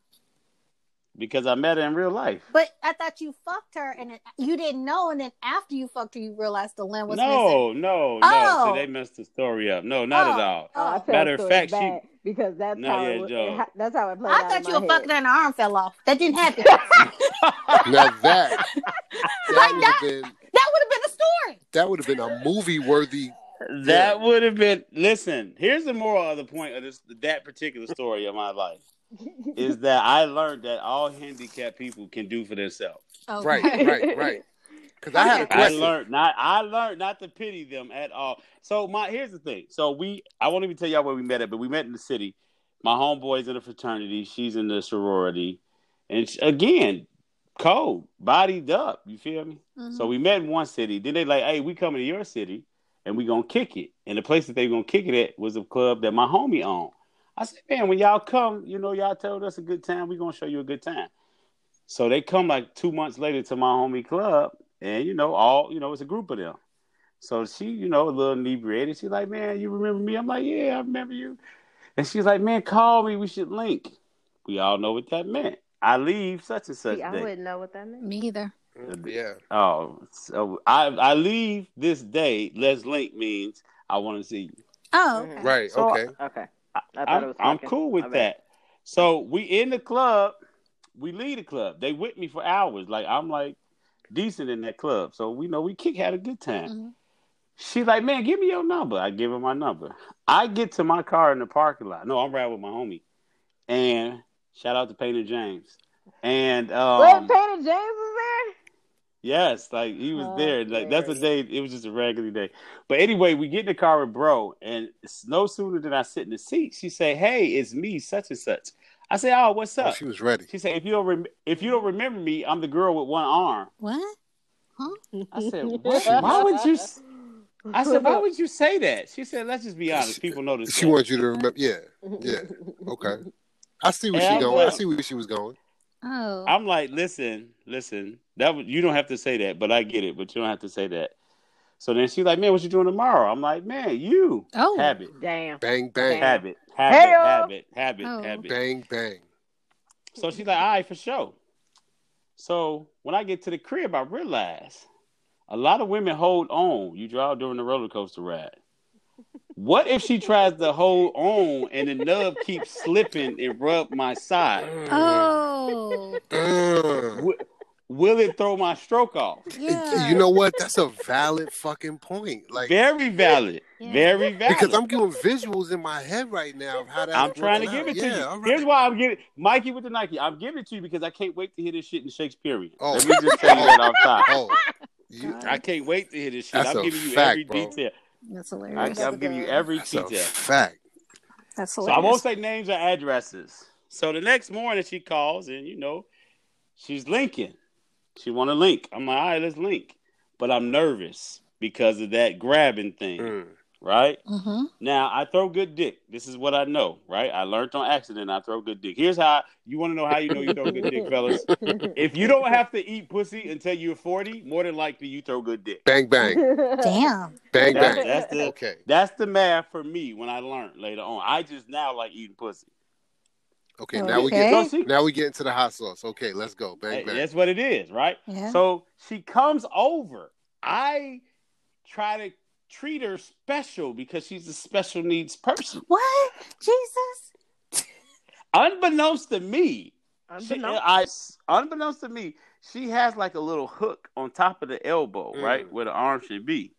because I met her in real life. But I thought you fucked her and it, you didn't know, and then after you fucked her, you realized the limb was missing. No, no, no. Oh. See, they messed the story up. No, not at Oh. all. Oh, I tell Matter of stories fact, she- bad because that's No, how yeah, it, was- it that's how it played I out thought in you my were fucking head. and her arm fell off. That didn't happen. Now that that Like would that- have been that would have been a story. that would have been a movie worthy. That would have been. Listen, here's the moral of the point of this that particular story of my life is that I learned that all handicapped people can do for themselves. Oh, Right, right, right. Because I had a Okay. I learned not. I learned not to pity them at all. So my here's the thing. So we. I won't even tell y'all where we met at, but we met in the city. My homeboy's in a fraternity. She's in the sorority, and she, again, cold, bodied up. You feel me? Mhm. So we met in one city. Then they like, hey, we coming to your city. and we gonna kick it. And the place that they gonna kick it at was a club that my homie owned. I said, man, when y'all come, you know, y'all told us a good time. We gonna show you a good time. So they come like two months later to my homie club, and you know, all you know, it's a group of them. So she, you know, a little inebriated. She's like, man, you remember me? I'm like, yeah, I remember you. And she's like, man, call me. We should link. We all know what that meant. I leave such and such See, I day. wouldn't know what that meant. Me either. Yeah. Oh, so I I leave this day. Let's link means I want to see you. Oh, Mhm. okay. Right. So- okay. Okay. I thought I'm, I'm cool with My bad. that. So we in the club. We leave the club. They with me for hours. Like I'm like decent in that club. So we know we kick had a good time. Mhm. She's like, man, give me your number. I give her my number. I get to my car in the parking lot. No, I'm riding with my homie. And shout out to Painter James. And um, Wait, Painter James was there. Yes, like he was Oh, there. Like that's a day. It was just a regular day. But anyway, we get in the car with bro, and no sooner than I sit in the seat, she say, "Hey, it's me, such and such." I said, "Oh, what's Oh, up?" she was ready. She said, "If you don't rem- if you don't remember me, I'm the girl with one arm." What? Huh? I said, "What? Why would you?" s- I said, "Why would you say that?" She said, "Let's just be honest. People know this." She wants you to remember. Yeah. Yeah. Okay. I see where Yeah, she I'm going. I see where she was going. Oh. I'm like, listen, listen. That was, you don't have to say that, but I get it. But you don't have to say that. So then she's like, "Man, what you doing tomorrow?" I'm like, "Man, you Oh. habit, Damn. Bang bang. habit, habit, Heyo. habit, habit, Oh. habit." Bang bang. So she's like, all right, for sure. So when I get to the crib, I realize a lot of women hold on. You drive during the roller coaster ride. What if she tries to hold on and the nub keeps slipping and rub my side? Oh. Uh, Wi- Will it throw my stroke off? Yeah. You know what? That's a valid fucking point. Like Very valid. Yeah. Very valid. because I'm giving visuals in my head right now of how that. I'm trying to give it to yeah, you. All right. Here's why I'm giving Mikey with the Nike. I'm giving it to you because I can't wait to hear this shit in Shakespearean. Oh. Let me just tell you that off top. Oh, you, I can't wait to hear this shit. That's I'm a giving you fact, every bro. detail. That's hilarious. I'm giving you every that's a detail. fact. That's So hilarious. I won't say names or addresses. So the next morning she calls and you know she's linking. She want to link. I'm like, all right, let's link. But I'm nervous because of that grabbing thing, Mm. right? Mm-hmm. Now I throw good dick. This is what I know, right? I learned on accident. I throw good dick. Here's how you want to know how you know you throw good dick, fellas. If you don't have to eat pussy until you're 40, more than likely you throw good dick. Bang bang. Damn. Bang That's, bang. that's the Okay. that's the math for me when I learned later on. I just now like eating pussy. Okay. Now we get So she, now we get into the hot sauce. Okay, let's go. Bang bang. That's what it is, right? Yeah. So she comes over. I try to treat her special because she's a special needs person. What? Jesus. Unbeknownst to me, she, Unbeknownst. I, unbeknownst to me, she has like a little hook on top of the elbow, Mm. right, where the arm should be.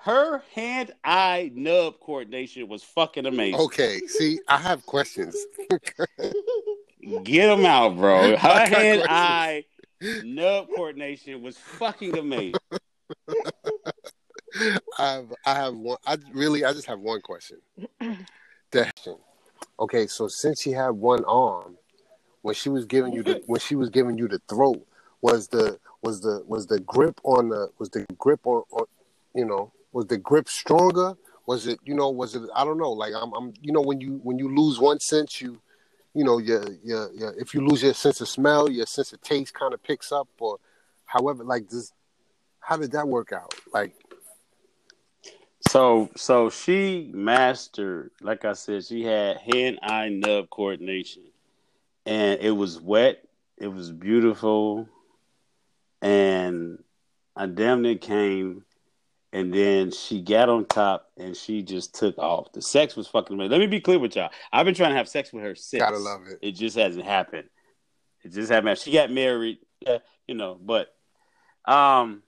Her hand-eye nub coordination was fucking amazing. Okay. See, I have questions. Get them out, bro. Her got hand-eye nub coordination was fucking amazing. I have I have one. I really I just have one question. Okay, so since she had one arm, when she was giving you the when she was giving you the throat, was the was the was the grip on the was the grip on, on you know was the grip stronger? Was it you know was it I don't know like I'm I'm you know when you when you lose one sense you you know your your, your if you lose your sense of smell your sense of taste kind of picks up or however like this how did that work out like So so she mastered, like I said, she had hand eye nub coordination. And it was wet, it was beautiful, and I damn near came and then she got on top and she just took off. The sex was fucking amazing. Let me be clear with y'all. I've been trying to have sex with her since. Gotta love it. It just hasn't happened. It just hasn't. She got married, yeah, you know, but um,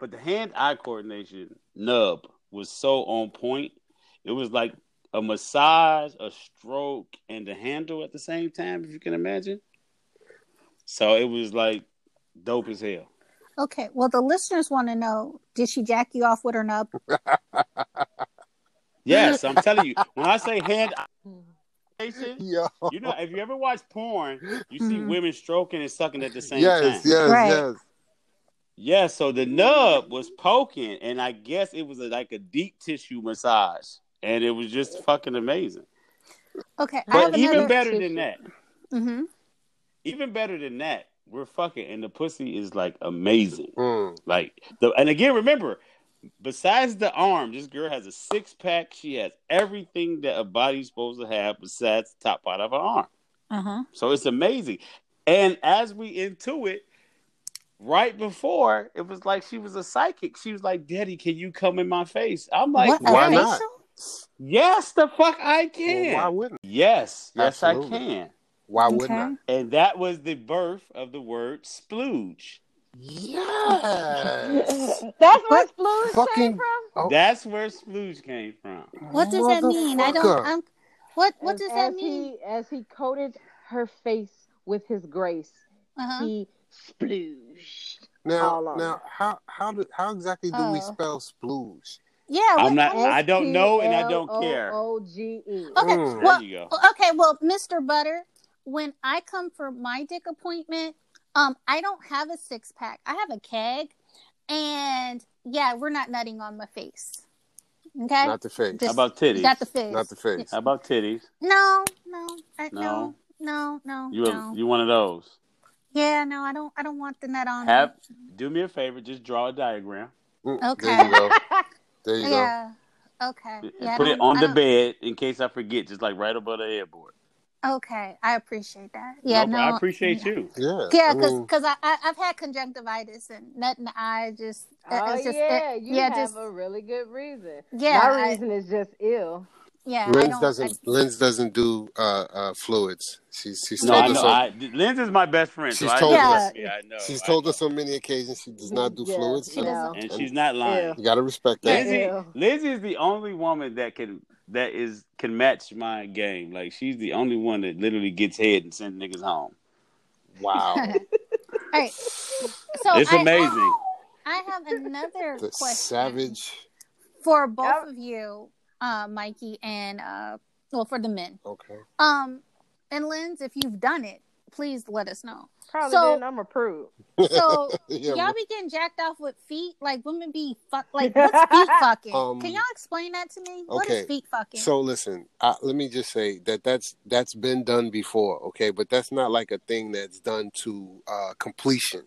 but the hand-eye coordination nub was so on point. It was like a massage, a stroke, and a handle at the same time, if you can imagine. So it was like dope as hell. Okay. Well, the listeners want to know: Did she jack you off with her nub? Yes, I'm telling you. When I say hand Yo. you know, if you ever watch porn, you see Mhm. women stroking and sucking at the same yes, time. yes, Right. yes. Yeah, so the nub was poking, and I guess it was a, like a deep tissue massage, and it was just fucking amazing. Okay, I have But even another. better than that, hmm even better than that, we're fucking, and the pussy is like amazing. Mm. Like the, and again, remember, besides the arm, this girl has a six pack. She has everything that a body's supposed to have besides the top part of her arm. Uh huh. So it's amazing. And as we into it, right before it was like she was a psychic. She was like, "Daddy, can you come in my face?" I'm like, What? why "Yes, not? yes, the fuck I Well, can." why wouldn't? yes, yes, Absolutely. I can. Why wouldn't I? And that was the birth of the word splooge. Yes. That's where What Splooge came from. Oh. That's where splooge came from. What does that mean? I don't. Motherfucker. I'm, what What As- does that as mean? He, as he coated her face with his grace, Uh-huh. he splooged. Now, now, how how do how exactly do we Oh. spell splooge? Yeah. I'm not- what- I don't know and I don't care. O-G-E. Okay. Mm. There Well, you go. okay. Well, Mr. Butta, when I come for my dick appointment, um, I don't have a six pack. I have a keg, and yeah, we're not nutting on my face. Okay. Not the face. Just- How about titties? Not the face. Not the face. How about titties? No, no, I, No. no, no, no, You no. you one of those? Yeah, no, I don't. I don't want the nut on. Have do me a favor, just draw a diagram. Mm, Okay. There you go. There you Yeah. Okay. Yeah. Put it on the bed in case I forget, just like right above the headboard. Okay, I appreciate that. Yeah, Nope, no, I appreciate you. Yeah. Yeah, I because mean, because I, I I've had conjunctivitis and nothing. I just Oh it's just yeah, it- you yeah have just a really good reason. yeah My I- reason is just ill. yeah I doesn't. I, Lindz doesn't do uh, uh, fluids. She's she's No, told I us know. on, I, Lindz is my best friend. She's so told know. us. Yeah, I know. she's I told know. us on many occasions she does not do Yeah, fluids. she and- doesn't. and and she's not lying. Ew. You gotta respect that. Lizzie, Ew. Lizzie is the only woman that can that is can match my game. Like she's the only one that literally gets head and sends niggas home. Wow. all right so It's I, amazing. I have another The question savage. for both Yep. of you, uh, Mikey and uh, well for the men. Okay. Um, and Lindz, if you've done it, please let us know. Probably So- didn't. I'm approved. So Yeah, y'all be getting jacked off with feet? Like women be fuck? Like what's feet fucking? Um, Can y'all explain that to me? What okay. is feet fucking? So listen, uh, let me just say that that's that's been done before, okay? But that's not like a thing that's done to uh, completion.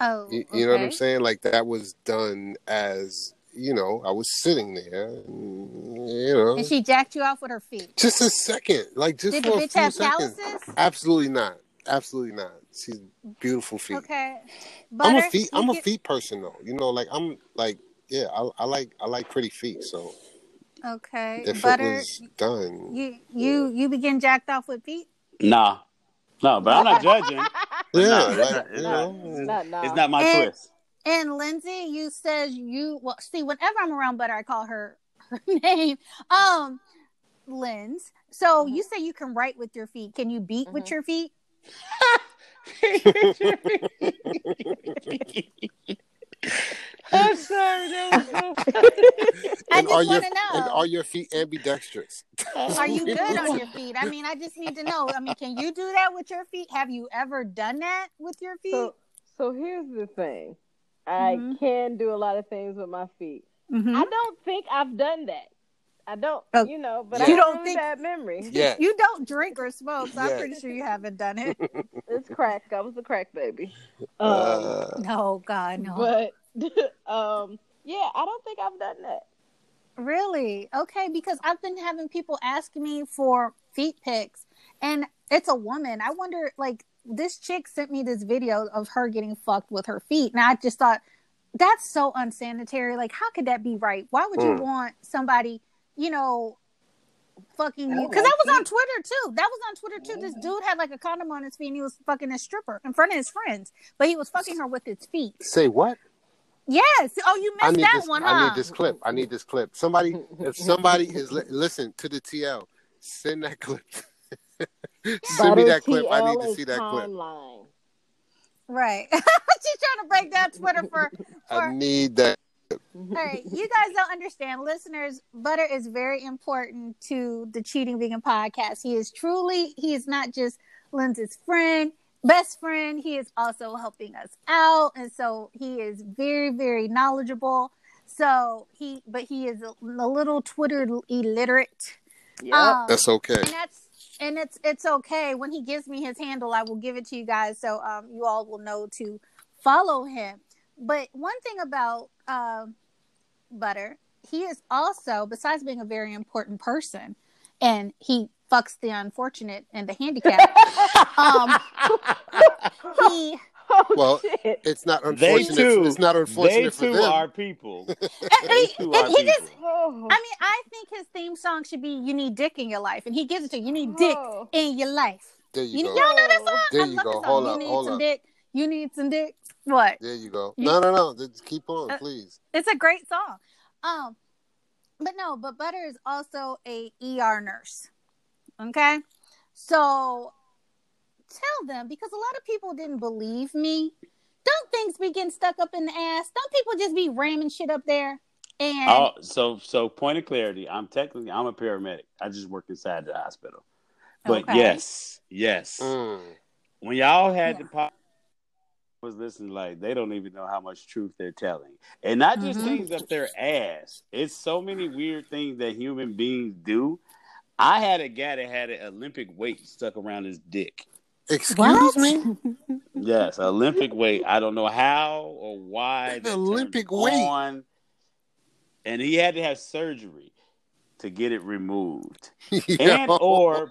oh, You, you know what I'm saying? Like that was done as you know, I was sitting there, and, you know, And she jacked you off with her feet. just a second, like just Did the for a bitch few have seconds. calluses? Absolutely not. Absolutely not. She's beautiful feet. Okay. Butta, I'm a feet. I'm you a get- feet person though. You know, like I'm like yeah. I, I like I like pretty feet. So Okay. if Butta, it was done, you you you begin jacked off with feet? Nah, no, but I'm not judging. yeah, No, it's like not- it's you not- know, Not, nah. It's not my And- twist. And Lindsay, you says you well see whenever I'm around Butta, I call her her name. Um Lindz. So you say you can write with your feet. Can you beat with Mhm. your feet? I'm sorry. That was so I and just are your want to and know. are your feet ambidextrous? Are you good on your feet? I mean, I just need to know. I mean, can you do that with your feet? Have you ever done that with your feet? So, so here's the thing. I Mhm. can do a lot of things with my feet. Mhm. I don't think I've done that. I don't, Oh, you know, but Yeah. I You don't don't think- that memory. Yeah. You don't drink or smoke, so I'm pretty sure you haven't done it. It's crack. I was a crack baby. Um, Uh, No, God, no. but um, yeah, I don't think I've done that. Really? Okay, because I've been having people ask me for feet pics, and it's a woman. I wonder, like, this chick sent me this video of her getting fucked with her feet, and I just thought that's so unsanitary. Like, how could that be right? Why would you Mm. want somebody, you know, fucking you? Because that was on Twitter too. That was on Twitter too. This dude had like a condom on his feet, and he was fucking a stripper in front of his friends, but he was fucking her with his feet. say what? Yes. Oh, you missed that this. one, huh? I need this clip. I need this clip. Somebody, if somebody is li- listen to the TL, send that clip. Send me that clip. I need to see that clip. timeline. Right. She's trying to break down Twitter for. I need that. all right, you guys don't understand, listeners. Butta is very important to the Cheating Vegan podcast. He is truly. He is not just Lindsay's friend. best friend. He is also helping us out, and so he is very, very knowledgeable. So he, but he is a, a little Twitter illiterate. Yeah. Um, that's okay. and that's and it's it's okay. When he gives me his handle i will give it to you guys so um you all will know to follow him. But one thing about um butta he is also besides being a very important person and he fucks the unfortunate and the handicapped um he oh, Well, shit. It's not They unfortunate. too. It's not They unfortunate for too them. are people. and They too and are he just people. Oh. i mean i think his theme song should be you need dick in your life and he gives it to you you need dick Oh. in your life There you you, go. y'all know that song There i you love go. that song Hold you up, need hold some up. dick you need some dick what There you go. You- No, no, no. Just keep on, Uh, please. it's a great song. Um, but no, but Butta is also a ER nurse. Okay, so tell them because a lot of people didn't believe me. Don't things be getting stuck up in the ass? Don't people just be ramming shit up there? And Oh, so so point of clarity. I'm technically I'm a paramedic. I just work inside the hospital. But Okay. yes, yes. Mm. When y'all had Yeah. the pop was listening like they don't even know how much truth they're telling. And not just Mhm. things up their ass. It's so many weird things that human beings do. I had a guy that had an Olympic weight stuck around his dick. Excuse what? me. Yes, Olympic weight. I don't know how or why. The Olympic weight? on. and he had to have surgery to get it removed. And Yo. or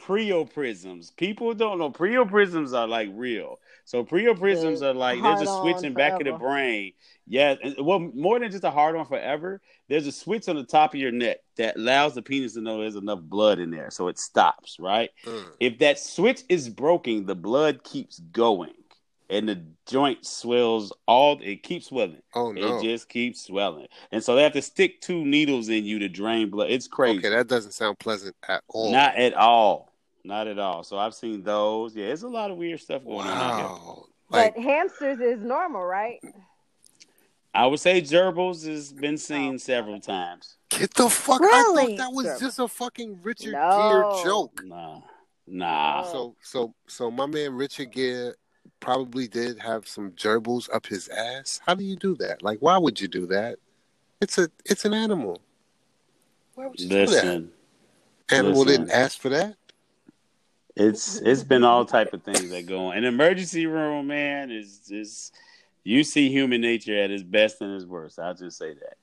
priapisms. People don't know priapisms are like real. So priapisms The are like there's a hard-on switch in back of the brain. Yeah, well, more than just a hard on forever. There's a switch on the top of your neck that allows the penis to know there's enough blood in there, so it stops. Right. Mm. If that switch is broken, the blood keeps going, and the joint swells. All it keeps swelling. Oh no. It just keeps swelling, and so they have to stick two needles in you to drain blood. It's crazy. Okay, that doesn't sound pleasant at all. Not at all. Not at all. So I've seen those. Yeah, it's a lot of weird stuff going on here. wow. Like but hamsters is normal, right? I would say gerbils has been seen Oh. several times. get the fuck. I thought that was just a fucking Richard No. Gere joke. Nah. Nah. Oh. So so so my man Richard Gere probably did have some gerbils up his ass. How do you do that? Like why would you do that? It's a it's an animal. Why would you do that? Animal listen. didn't ask for that. It's it's been all type of things that go on. An emergency room, man, is is you see human nature at its best and its worst. I'll just say that.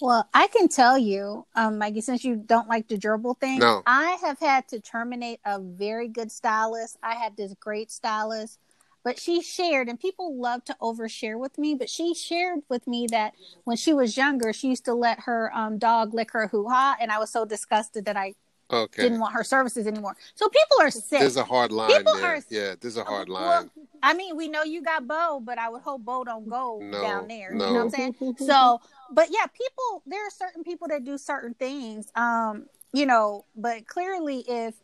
Well, I can tell you, um, Maggie, since you don't like the gerbil thing, No. I have had to terminate a very good stylist. I had this great stylist, but she shared, and people love to overshare with me, but she shared with me that when she was younger, she used to let her um, dog lick her hoo ha, and I was so disgusted that I Okay. didn't want her services anymore. So people are sick. There's a hard line People there. are- Yeah, there's a hard line. Well, line. I mean, we know you got Bo, but I would hope Bo don't go No, down there. no. You know what I'm saying? So, but yeah, people. There are certain people that do certain things. Um, you know, but clearly, if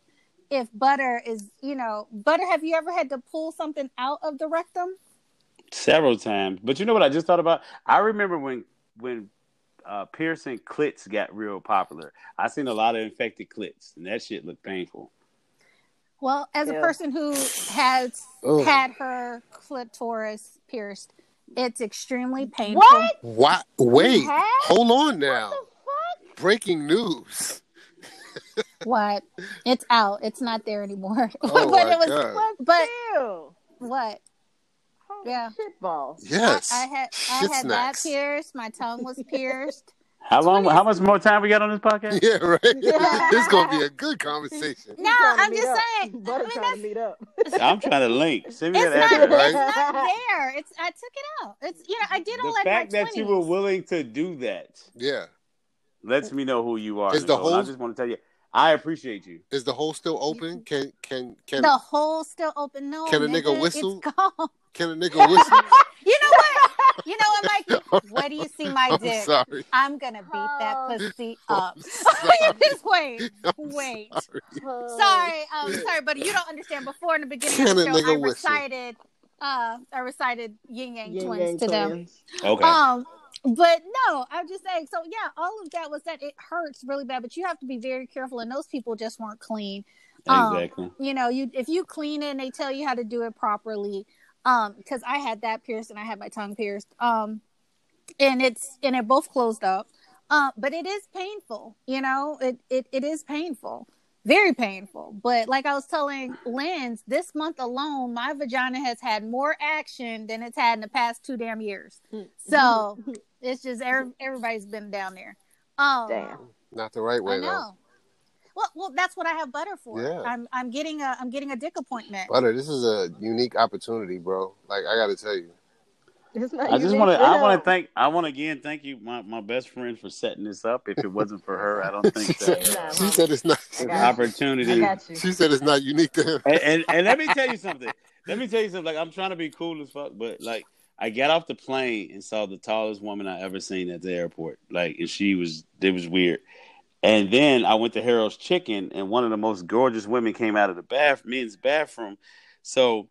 if butta is, you know, butta, have you ever had to pull something out of the rectum? Several times. But you know what I just thought about? I remember when when uh, piercing clits got real popular. I seen a lot of infected clits, and that shit looked painful. Well, as a person who has Ugh. had her clitoris pierced, it's extremely painful. What? What? Wait. Hold on now. What the fuck? Breaking news. What? It's out. It's not there anymore. Oh but my it was. God. What? But Ew. what? Holy Yeah. Shit balls. Yes. I, I had I Shit had that pierced. My tongue was pierced. How long? 20 How much more time we got on this podcast? Yeah, right. this is gonna be a good conversation. No, I'm just up. saying. I Butta mean, trying that's, to meet up. I'm trying to link. Send me it's that not. address. Right? It's not there. It's. I took it out. It's. You know, I did all The that in fact my that you were willing to do that Yeah. lets me know who you are. Is the Nicole. And I just want to tell you, I appreciate you. Is the hole still open? Can can can the hole still open. No, Can a nigga nigga, whistle? It's gone. Can a nigga whistle? You know what? You know what, Mikey? What do you see my I'm dick? sorry. I'm gonna beat that Oh. pussy up. Just wait, I'm wait. sorry. Sorry, um, sorry, but you don't understand. Before in the beginning Can of the show, I whistle? recited, uh, I recited Ying Yang Ying Twins Yang to them. Okay. Um, but no, I'm just saying. So yeah, all of that was that it hurts really bad, but you have to be very careful, and those people just weren't clean. Um, Exactly. you know, you if you clean it and they tell you how to do it properly. Um, because I had that pierced and I had my tongue pierced. Um, and it's and it both closed up. Uh, but it is painful, you know, it, it it is painful. Very painful. But like I was telling Lindz, this month alone, my vagina has had more action than it's had in the past two damn years. So it's just every, everybody's been down there. Um Damn. Not the right I way though. Know. Well, well, that's what I have butta for. Yeah. I'm I'm getting a I'm getting a dick appointment. Butta, this is a unique opportunity, bro. Like I gotta tell you. It's not I just want to. I want to thank. I want to again thank you, my, my best friend, for setting this up. If it wasn't for her, I don't think that Nah, She said it's not I the got you. I opportunity. got you. she said it's not unique to him. And, and and let me tell you something. Let me tell you something. Like I'm trying to be cool as fuck, but like I got off the plane and saw the tallest woman I ever seen at the airport. Like, and she was it was weird. And then I went to Harold's Chicken, and one of the most gorgeous women came out of the bath men's bathroom. So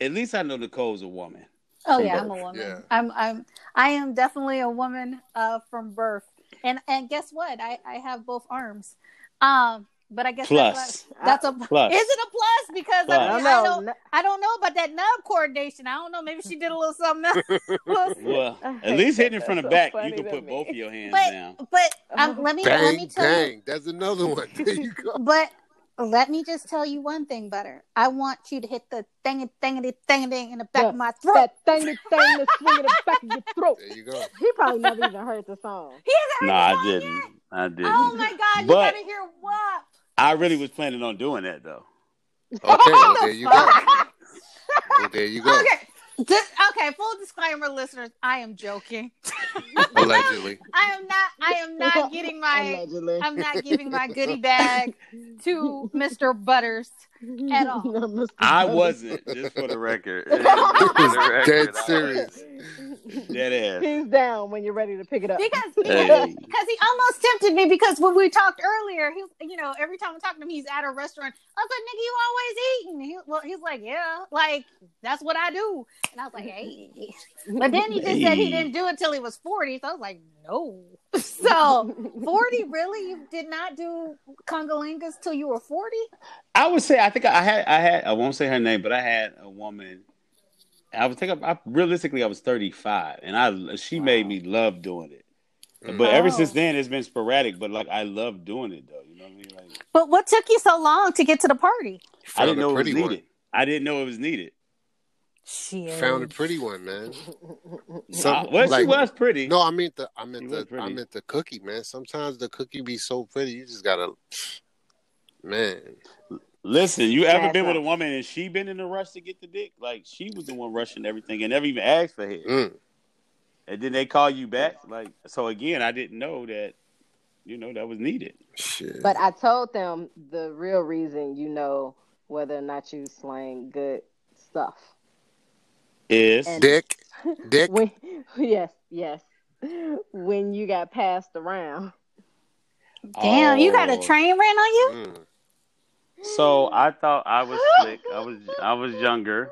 at least I know Nicole's a woman. Oh from yeah, I'm a woman. Yeah. I'm I'm I am definitely a woman uh from birth. And and guess what? I I have both arms. Um but I guess Plus. that's, that's a Plus. Is it a plus? Because Plus. I, I don't I know. don't I don't know about that nub coordination. I don't know. Maybe she did a little something else. Well, at least hitting it from the so back, you can put me. both of your hands But- down. but um, let me let me tell you dang. That's another one. There you go. But let me just tell you one thing, Butta. I want you to hit the thing thingity thingity in the back Yeah, of my throat. That thing, that thing, that's swinging the back of your throat. There you go. He probably never even heard the song. He hasn't No, heard I the song didn't. yet. I didn't. Oh my god, you But- gotta hear what? I really was planning on doing that though. Okay, well there oh, you go. Well, there you go. Okay. Dis- okay, full disclaimer, listeners. I am joking. Allegedly. I am not. I am not getting my. Allegedly. I'm not giving my goodie bag to Mr. Buttas. at all. Mr. I wasn't, just for the record. Just for the record, Dead I serious. Dead ass. He's down when you're ready to pick it up. Because Hey. because he almost tempted me because when we talked earlier, he you know every time I talk to him, he's at a restaurant. I was like, "Nigga, you always eating?" He, well, he's like, "Yeah, like that's what I do." And I was like, "Hey," but then he just said he didn't do it till he was forty. So I was like, "No." So forty, really? You did not do congolingas till you were forty? I would say I think I had I had I won't say her name, but I had a woman. I would think I, I realistically I was 35, and I she made me love doing it. Mm. But ever Oh. since then, it's been sporadic. But like I love doing it though. You know what I mean? Like But what took you so long to get to the party? I Found didn't know it was pretty one. needed. I didn't know it was needed. Shit. Found a pretty one, man. Nah, Some- well, like- she was pretty. No, I mean the I meant She the. I meant the cookie, man. Sometimes the cookie be so pretty, you just gotta man. Listen, you ever been with a woman and she been in a rush to get the dick? Like she was the one rushing everything and never even asked for head. Mm. And then they call you back. Like so again, I didn't know that, you know, that was needed. Shit. But I told them the real reason you know whether or not you slang good stuff. Is And- Dick. Dick. When yes, yes. When you got passed around. Damn, you got a Oh. train ran on you? Mm. So I thought I was slick. I was I was younger,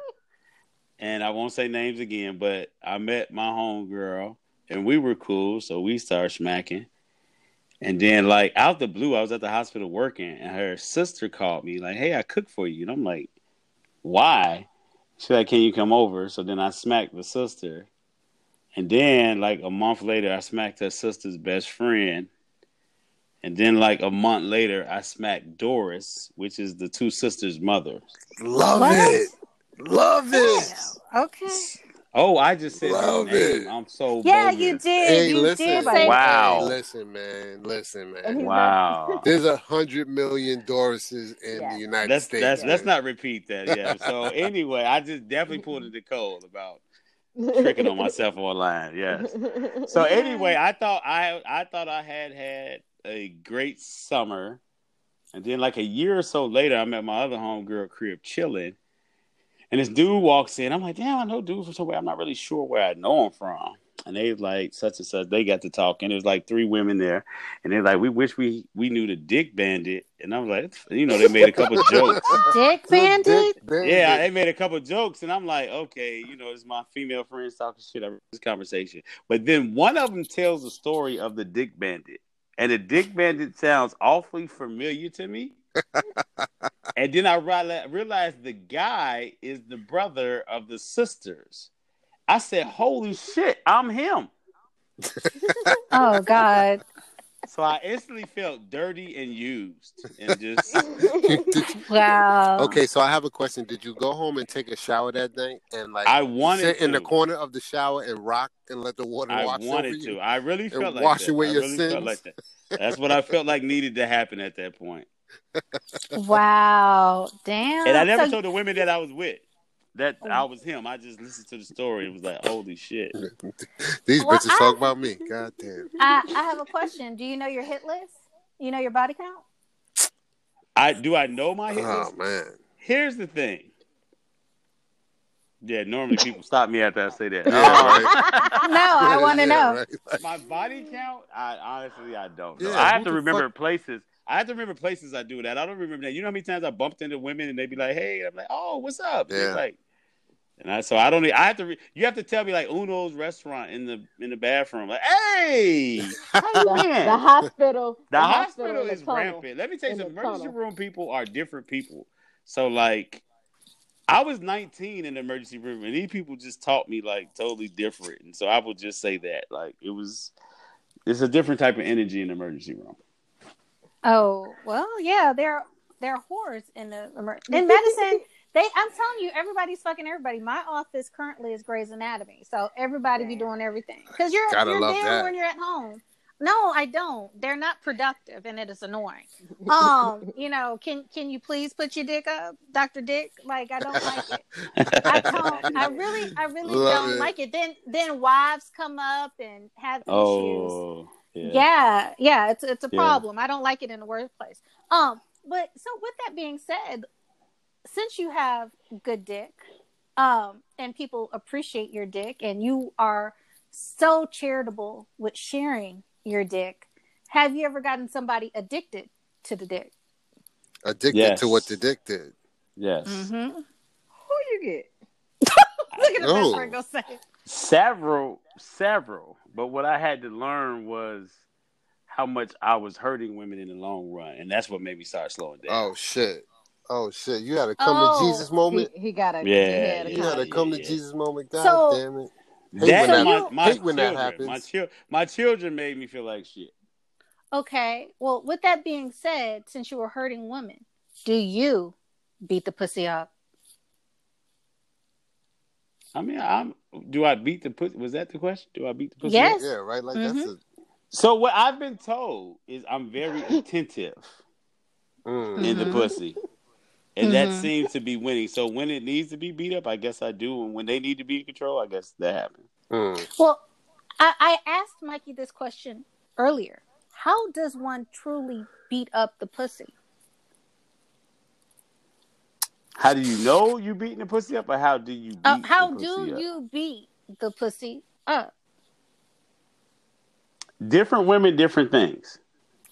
and I won't say names again. But I met my homegirl, and we were cool. So we started smacking, and then like out the blue, I was at the hospital working, and her sister called me like, "Hey, I cooked for you," and I'm like, "Why?" She's like, "Can you come over?" So then I smacked the sister, and then like a month later, I smacked her sister's best friend. And then, like a month later, I smacked Doris, which is the two sisters' mother. Love What? it. Love it. Okay. Oh, I just said Love her name. it. I'm so Yeah, bogus. you did. Hey, you listen. did say Wow. Hey, listen, man. Listen, man. he's Wow. There's a hundred million Dorises in Yeah. the United Let's States. let's let's not repeat that. Yeah. So anyway, I just definitely pulled a Nicole about tricking on myself online. Yes. So anyway, I thought I I thought I had had a great summer, and then like a year or so later, I'm at my other homegirl crib chilling, and this dude walks in. I'm like, damn, I know dude from somewhere. I'm not really sure where I know him from. And they like such and such. They got to talking. There was like three women there, and they're like, we wish we we knew the Dick Bandit. And I'm like, you know, they made a couple jokes. Dick Bandit. Dick Bandit. Yeah, they made a couple jokes, and I'm like, okay, you know, it's my female friends talking shit over this conversation. But then one of them tells the story of the Dick Bandit, and the Dick Bandit sounds awfully familiar to me. and then I reali- realized the guy is the brother of the sisters. I said, "Holy shit, I'm him." Oh God. So I instantly felt dirty and used, and just Wow. okay, so I have a question. Did you go home and take a shower that night and like I wanted sit in the corner of the shower and rock and let the water I wash over wanted you? to. I really felt like wash that. away I your really sins? felt like that. That's what I felt like needed to happen at that point. Wow. Damn. And I never So- told the women that I was with that I was him. I just listened to the story and was like, "Holy shit!" These Well, bitches I- talk about me. God damn. I, I have a question. Do you know your hit list? You know your body count? I do. I know my hit Oh list? Oh man. Here's the thing. Yeah, normally people stop me after I say that. Yeah, Um, right. No, I want to Yeah, know. right. Like, my body count, I honestly I don't know. Yeah, I have to remember fuck- places. I have to remember places I do that. I don't remember that. You know how many times I bumped into women and they'd be like, "Hey," I'm like, "Oh, what's up?" And Yeah. it's like, and I so I don't. I have to. Re, you have to tell me like Uno's restaurant in the in the bathroom. Like, hey, The, the hospital. The hospital in the is tunnel. rampant. Let me tell you In the Emergency tunnel. room people are different people. So like, I was 19 in the emergency room, and these people just taught me like totally different. And so I would just say that like it was. It's a different type of energy in the emergency room. Oh well, yeah, there there are whores in the emer- in medicine. They, I'm telling you, everybody's fucking everybody. My office currently is Grey's Anatomy, so everybody be doing everything because you're Gotta you're love there that. when you're at home. No, I don't. They're not productive, and it is annoying. Um, you know, can can you please put your dick up, Doctor Dick? Like I don't like it. I don't. I really, I really Love don't it. like it. Then then wives come up and have issues. oh, yeah. Yeah, yeah, it's it's a Yeah. problem. I don't like it in the workplace. Um, but so with that being said, since you have good dick, um, and people appreciate your dick, and you are so charitable with sharing your dick, have you ever gotten somebody addicted to the dick? Addicted Yes. to what the dick did. Yes. Mm-hmm. Who you get? Look at the No. best friend go say. it. Several, several. But what I had to learn was how much I was hurting women in the long run, and that's what made me start slowing down. Oh shit. Oh shit. You had a come Oh. to Jesus moment. He, he got a Yeah, he had a You yeah, had con- a come yeah. to Jesus moment. God So- damn it. Hate That when and that, my, my hate when that happens. My, chil- my children made me feel like shit. Okay. Well, with that being said, since you were hurting women, do you beat the pussy up? I mean, I'm. Do I beat the pussy? Was that the question? Do I beat the pussy? Yes. Yeah, right. Like Mhm. that's a So what I've been told is I'm very attentive mm. in the Mhm. pussy, and that Mhm. seems to be winning. So when it needs to be beat up, I guess I do, and when they need to be in control, I guess that happens. Mm. Well, I, I asked Mikey this question earlier. How does one truly beat up the pussy? How do you know you beating the pussy up, or how do you beat Uh, how the do up? you beat the pussy up? Different women, different things.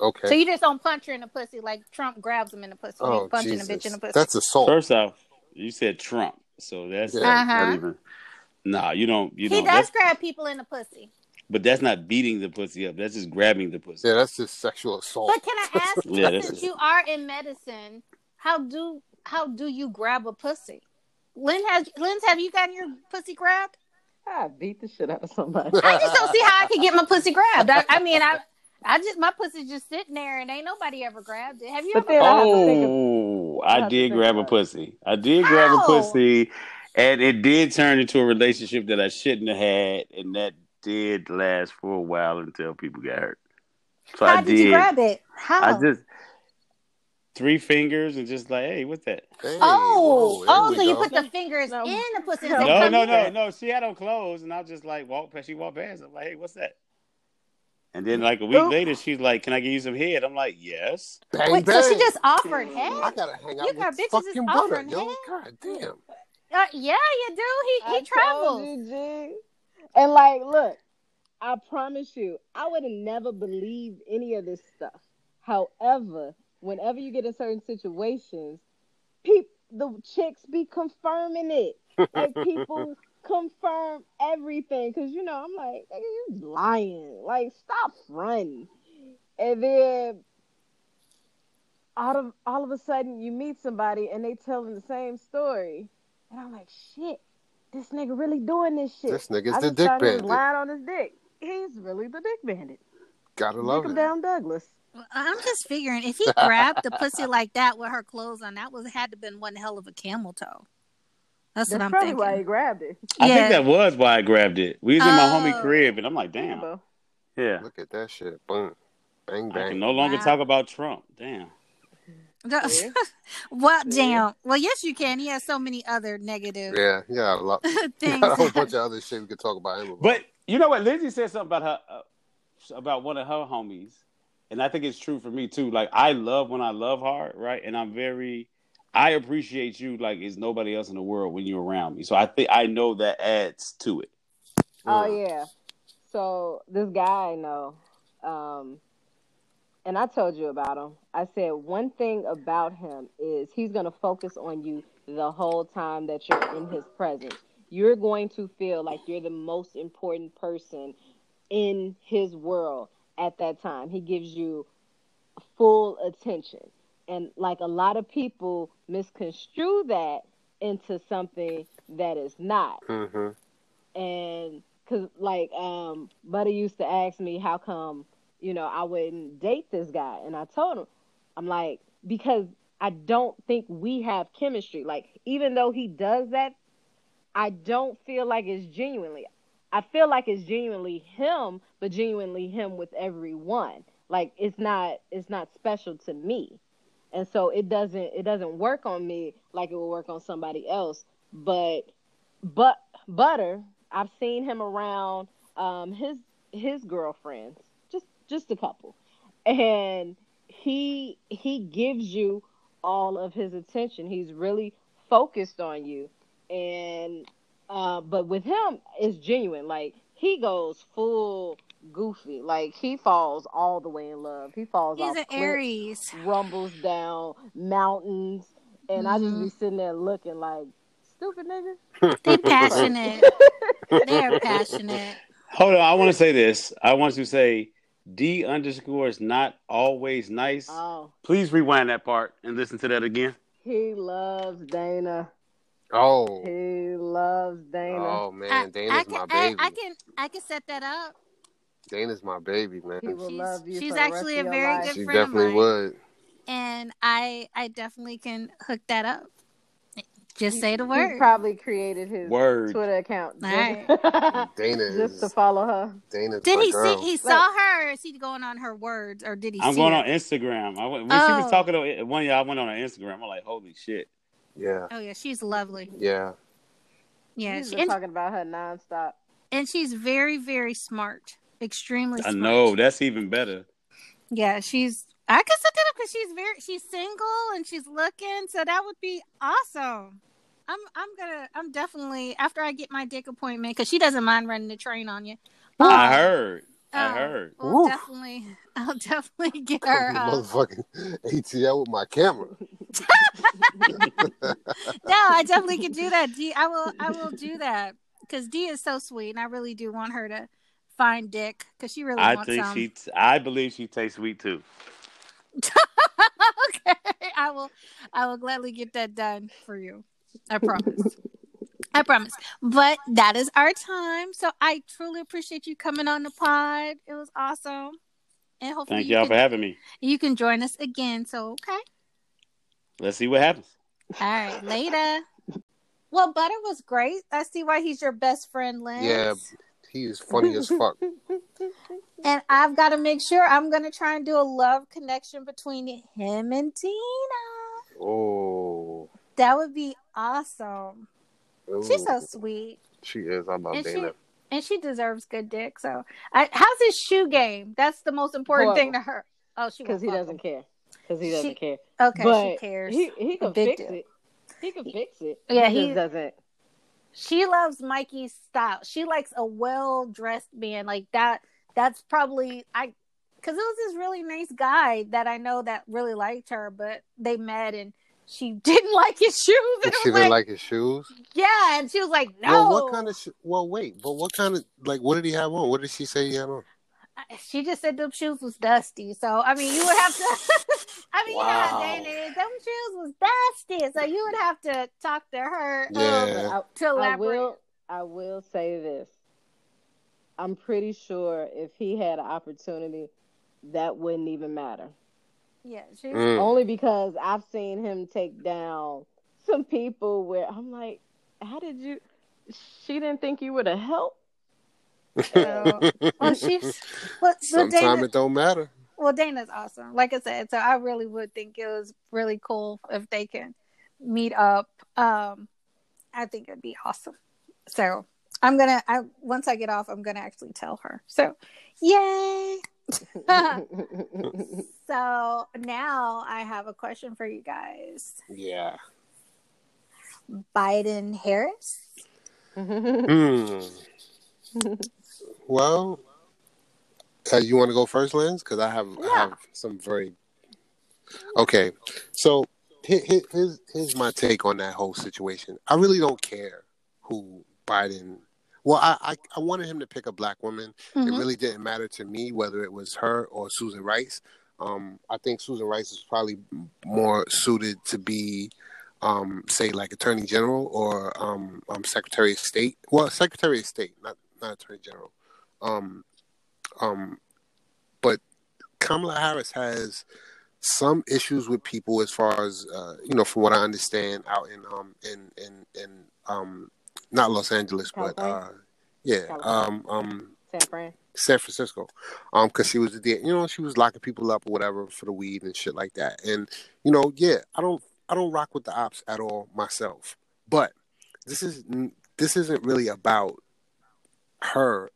Okay. So you just don't punch her in the pussy like Trump grabs him in the pussy. oh He's punching Jesus. a bitch in the pussy. That's assault. First off, you said Trump, so that's Yeah. Uh-huh. even. Nah, you don't. You he don't. does That's, grab people in the pussy. but that's not beating the pussy up. That's just grabbing the pussy. Yeah, that's just sexual assault. But can I ask you, Yeah, since it. you are in medicine, how do how do you grab a pussy? Lynn has Lynn's have you gotten your pussy grabbed? I beat the shit out of somebody. I just don't see how I could get my pussy grabbed. I, I mean, I, I just my pussy's just sitting there, and ain't nobody ever grabbed it. Have you But ever? then I have to think of- Oh, I have I to did grab a pussy. I did grab a pussy, and it did turn into a relationship that I shouldn't have had, and that did last for a while until people got hurt. So how I did, you grab it? How? I just three fingers and just like, hey, what's that? Hey, oh, whoa, oh, we so you put the fingers No. in the pussy? No, No, no, no, no. She had on clothes, and I just like walked past. She walked past. I'm like, hey, what's that? And then like a week Oop. later, she's like, "Can I give you some head?" I'm like, "Yes." Bang, Wait, bang. so she just offered head? I gotta hang out You got with bitches fucking is butta, offering yo. head? God damn. Uh, yeah, you do. He he I travels. told you, G. And like, look, I promise you, I would have never believed any of this stuff. However, whenever you get in certain situations, peop the chicks be confirming it. Like people confirm everything because you know I'm like, nigga, you lying. Like, stop fronting. And then all of all of a sudden you meet somebody and they telling the same story, and I'm like, shit, this nigga really doing this shit. This nigga's I the dick found he bandit. lying on his dick. He's really the dick bandit. Gotta love Dick him it. down, Douglas. I'm just figuring if he grabbed the pussy like that with her clothes on, that was had to been one hell of a camel toe. That's, That's what I'm probably thinking. why he grabbed it. I yeah. think that was why I grabbed it. We was in my homie Oh. crib, and I'm like, damn, Rainbow. yeah. Look at that shit. Boom. Bang I bang. can no longer Wow. talk about Trump. Damn. See? well, See? damn. Well, yes, you can. He has so many other negative Yeah, yeah, a lot. things. A whole bunch of other shit we could talk about him about. But you know what? Lindsay said something about her, uh, about one of her homies, and I think it's true for me too. Like I love when I love hard, right? And I'm very, I appreciate you like it's nobody else in the world when you're around me. So I think I know that adds to it. Oh Mm. yeah. So this guy I know, um, and I told you about him. I said one thing about him is he's gonna focus on you the whole time that you're in his presence. You're going to feel like you're the most important person in his world at that time. He gives you full attention. And like a lot of people misconstrue that into something that is not. Hmm and because like um buddy used to ask me how come you know i wouldn't date this guy. And i told him i'm like because i don't think we have chemistry. Like even though he does that i don't feel like it's genuinely i feel like it's genuinely him but genuinely him with everyone. Like it's not it's not special to me and so it doesn't it doesn't work on me like it will work on somebody else. But but Butta i've seen him around um his his girlfriends just just a couple. And he he gives you all of his attention. He's really focused on you. And uh but with him it's genuine. Like he goes full goofy like he falls all the way in love he falls He's off an cliffs Aries. rumbles down mountains, and I just Mhm. be sitting there looking like stupid nigga. They passionate. They're passionate. Hold on, I want to say this. I want to say D underscore is not always nice. Oh, Please rewind that part and listen to that again. he loves Dana. Oh, He loves Dana. oh I, man, Dana's I my can, I, baby. I can, I can set that up. Dana's my baby, man. he will She's- love you. she's for the rest actually of a very life. good She friend of definitely mine. would. and I, I definitely can hook that up. Just He- say the word. He probably created his Word. Twitter account just, Alright. Dana just to follow her. Dana's Did he girl. see? He saw her. Or is he going on her words, or did he? I'm see going her? on Instagram. I went, when she was Oh. talking to one year, I went on her Instagram. I'm like, holy shit. Yeah, Oh yeah, she's lovely. yeah. Yeah, He's she, talking about her nonstop. and she's very, very smart. Extremely I know that's even better. Yeah, she's. I could set that up because she's very. She's single and she's looking, so that would be awesome. I'm. I'm gonna. I'm definitely after I get my dick appointment because she doesn't mind running the train on you. I Um, heard. I um, heard. We'll definitely. I'll definitely get her. Uh, Motherfucking ATL with my camera. no, I definitely can do that. D, I will. I will do that because D is so sweet, and I really do want her to find Dick because she really I wants think some. she. I believe she tastes sweet too. okay, I will. I will gladly get that done for you. I promise. I promise. But that is our time. So I truly appreciate you coming on the pod. It was awesome. And hopefully Thank you y'all can, for having me. you can join us again. So okay. Let's see what happens. All right. Later. Well, Butta was great. I see why he's your best friend, Lindz. Yeah. He is funny as fuck. And I've got to make sure I'm going to try and do a love connection between him and Tina. Oh, That would be awesome. She's so sweet. She is. I love And she, and she deserves good dick. So, I, how's his shoe game? That's the most important Horrible. thing to her. Oh, she Because he fuck doesn't care. Because he doesn't She- care. Okay, but she cares. He he can fix deal. it. He can fix it. Yeah, he he- just doesn't. She loves Mikey's style. She likes a well dressed man like that. That's probably I, because it was this really nice guy that I know that really liked her, but they met and she didn't like his shoes. And She didn't like, like his shoes. yeah, and she was like, no. Well, what kind of? Sh- well, wait, but what kind of? Like, what did he have on? What did she say he had on? She just said them shoes was dusty. So I mean, you would have to. I mean, Wow. yeah, Dana, is. them shoes was dusty. So you would have to talk to her um, Yeah. to I elaborate. will. I will say this. I'm pretty sure if he had an opportunity, that wouldn't even matter. Yeah, she. Mm. Only because I've seen him take down some people where I'm like, how did you? She didn't think you would have helped. So, well, she's. Well, so Sometimes it don't matter. well, Dana's awesome. Like I said, so I really would think it was really cool if they can meet up. Um, I think it'd be awesome. So I'm gonna. I once I get off, I'm gonna actually tell her. So, yay! So now I have a question for you guys. Yeah. Biden Harris. Hmm. Well, uh, you want to go first, Lindz? Because I have I have some very. Okay, so here, here- here's here's my take on that whole situation. I really don't care who Biden. Well, I I, I wanted him to pick a black woman. It Mhm. really didn't matter to me whether it was her or Susan Rice. Um, I think Susan Rice is probably more suited to be, um, say, like Attorney General or um, um, Secretary of State. Well, Secretary of State, not not Attorney General. Um, um, but Kamala Harris has some issues with people as far as uh, you know, from what I understand, out in um in in in um not Los Angeles, but uh, yeah, California. um um San Fran. San Francisco, um, because she was the you know she was locking people up or whatever for the weed and shit like that, and you know yeah I don't I don't rock with the ops at all myself, but this is this isn't really about her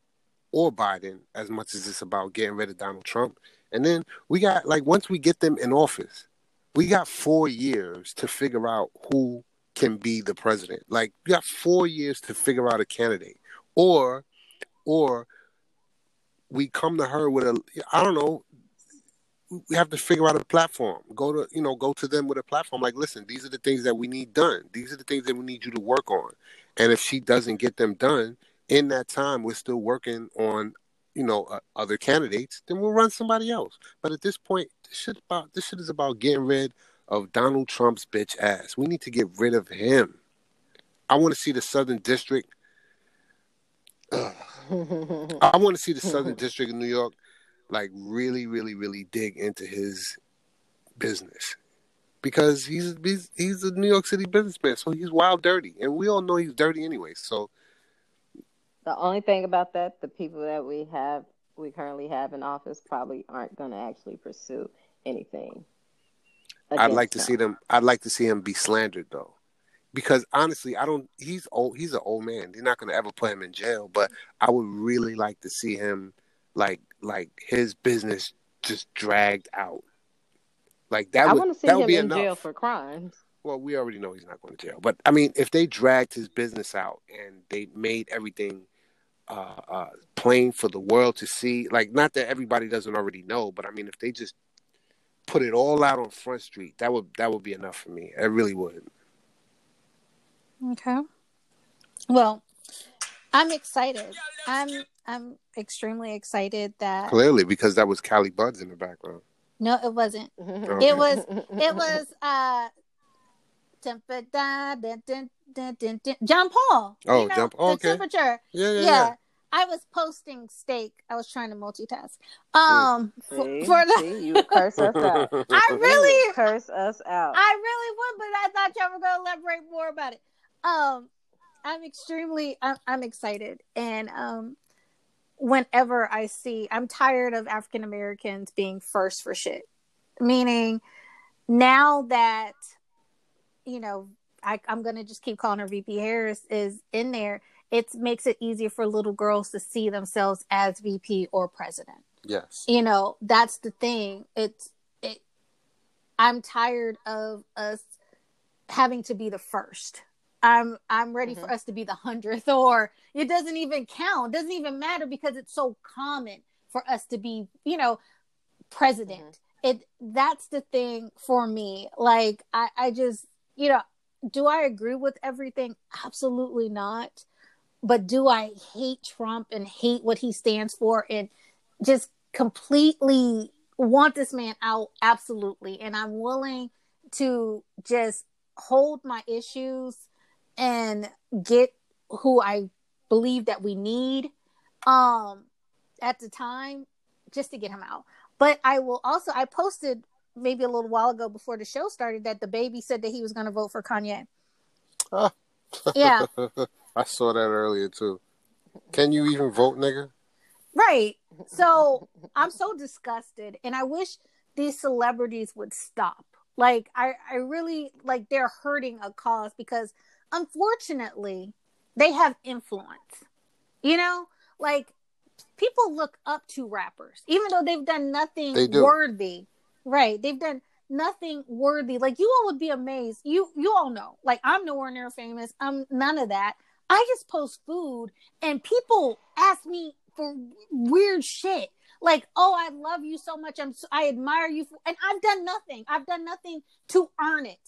or Biden as much as it's about getting rid of Donald Trump, and then we got like once we get them in office, we got four years to figure out who can be the president. Like we got four years to figure out a candidate, or or we come to her with a I don't know. We have to figure out a platform. Go to you know go to them with a platform. Like, listen, these are the things that we need done. These are the things that we need you to work on. And if she doesn't get them done in that time, we're still working on you know uh, other candidates. Then we'll run somebody else. But at this point, this shit about this shit is about getting rid of Donald Trump's bitch ass. We need to get rid of him. I want to see the Southern District. Ugh. I want to see the Southern District of New York, like really, really, really dig into his business because he's he's, he's a New York City businessman, so he's wild dirty, and we all know he's dirty anyway. So The only thing about that, the people that we have, we currently have in office, probably aren't going to actually pursue anything. I'd like to see them. I'd like to see him be slandered though, because honestly, I don't. He's old. He's an old man. They're not going to ever put him in jail, but I would really like to see him, like, like his business just dragged out. Like that I would want to see that would him be in enough. jail for crimes. Well, we already know he's not going to jail. But I mean, if they dragged his business out and they made everything uh, uh, plain for the world to see, like not that everybody doesn't already know, but I mean, if they just put it all out on Front Street, that would that would be enough for me. It really would. Okay. Well, I'm excited. I'm I'm extremely excited that Clearly, because that was Cali Buds in the background. no, it wasn't. Okay. It was it was uh John Paul. Oh, you know, John- Paul. the okay. temperature. Yeah, yeah, Yeah. yeah. I was posting steak. I was trying to multitask. Um for, See? for the See? you curse us out. I really You curse us out. I really would, but I thought y'all were gonna elaborate more about it. Um, I'm extremely, I'm, I'm excited, and um, whenever I see, I'm tired of African Americans being first for shit. Meaning, now that you know, I, I'm gonna just keep calling her VP Harris is in there. It makes it easier for little girls to see themselves as VP or president. Yes. you know that's the thing. It's it i'm tired of us having to be the first. I'm i'm ready for mm-hmm. us to be the hundredth or it doesn't even count. Doesn't even matter because it's so common for us to be you know president. Mm-hmm. It that's the thing for me. Like i i just you know do i agree with everything? Absolutely not. But do i hate trump and hate what he stands for and just completely want this man out? Absolutely. And i'm willing to just hold my issues and get who i believe that we need um at the time just to get him out. But i will also i posted maybe a little while ago before the show started that the baby said that he was going to vote for kanye Ah. yeah I saw that earlier too. Can you even vote, nigga? Right. So I'm so disgusted and I wish these celebrities would stop. Like I, I really like they're hurting a cause because unfortunately they have influence. You know? Like people look up to rappers, even though they've done nothing worthy. Right. They've done nothing worthy. Like you all would be amazed. You you all know. Like I'm nowhere near famous. I'm none of that. I just post food and people ask me for weird shit. Like, oh, I love you so much. I'm, so, I admire you, for, and I've done nothing. I've done nothing to earn it.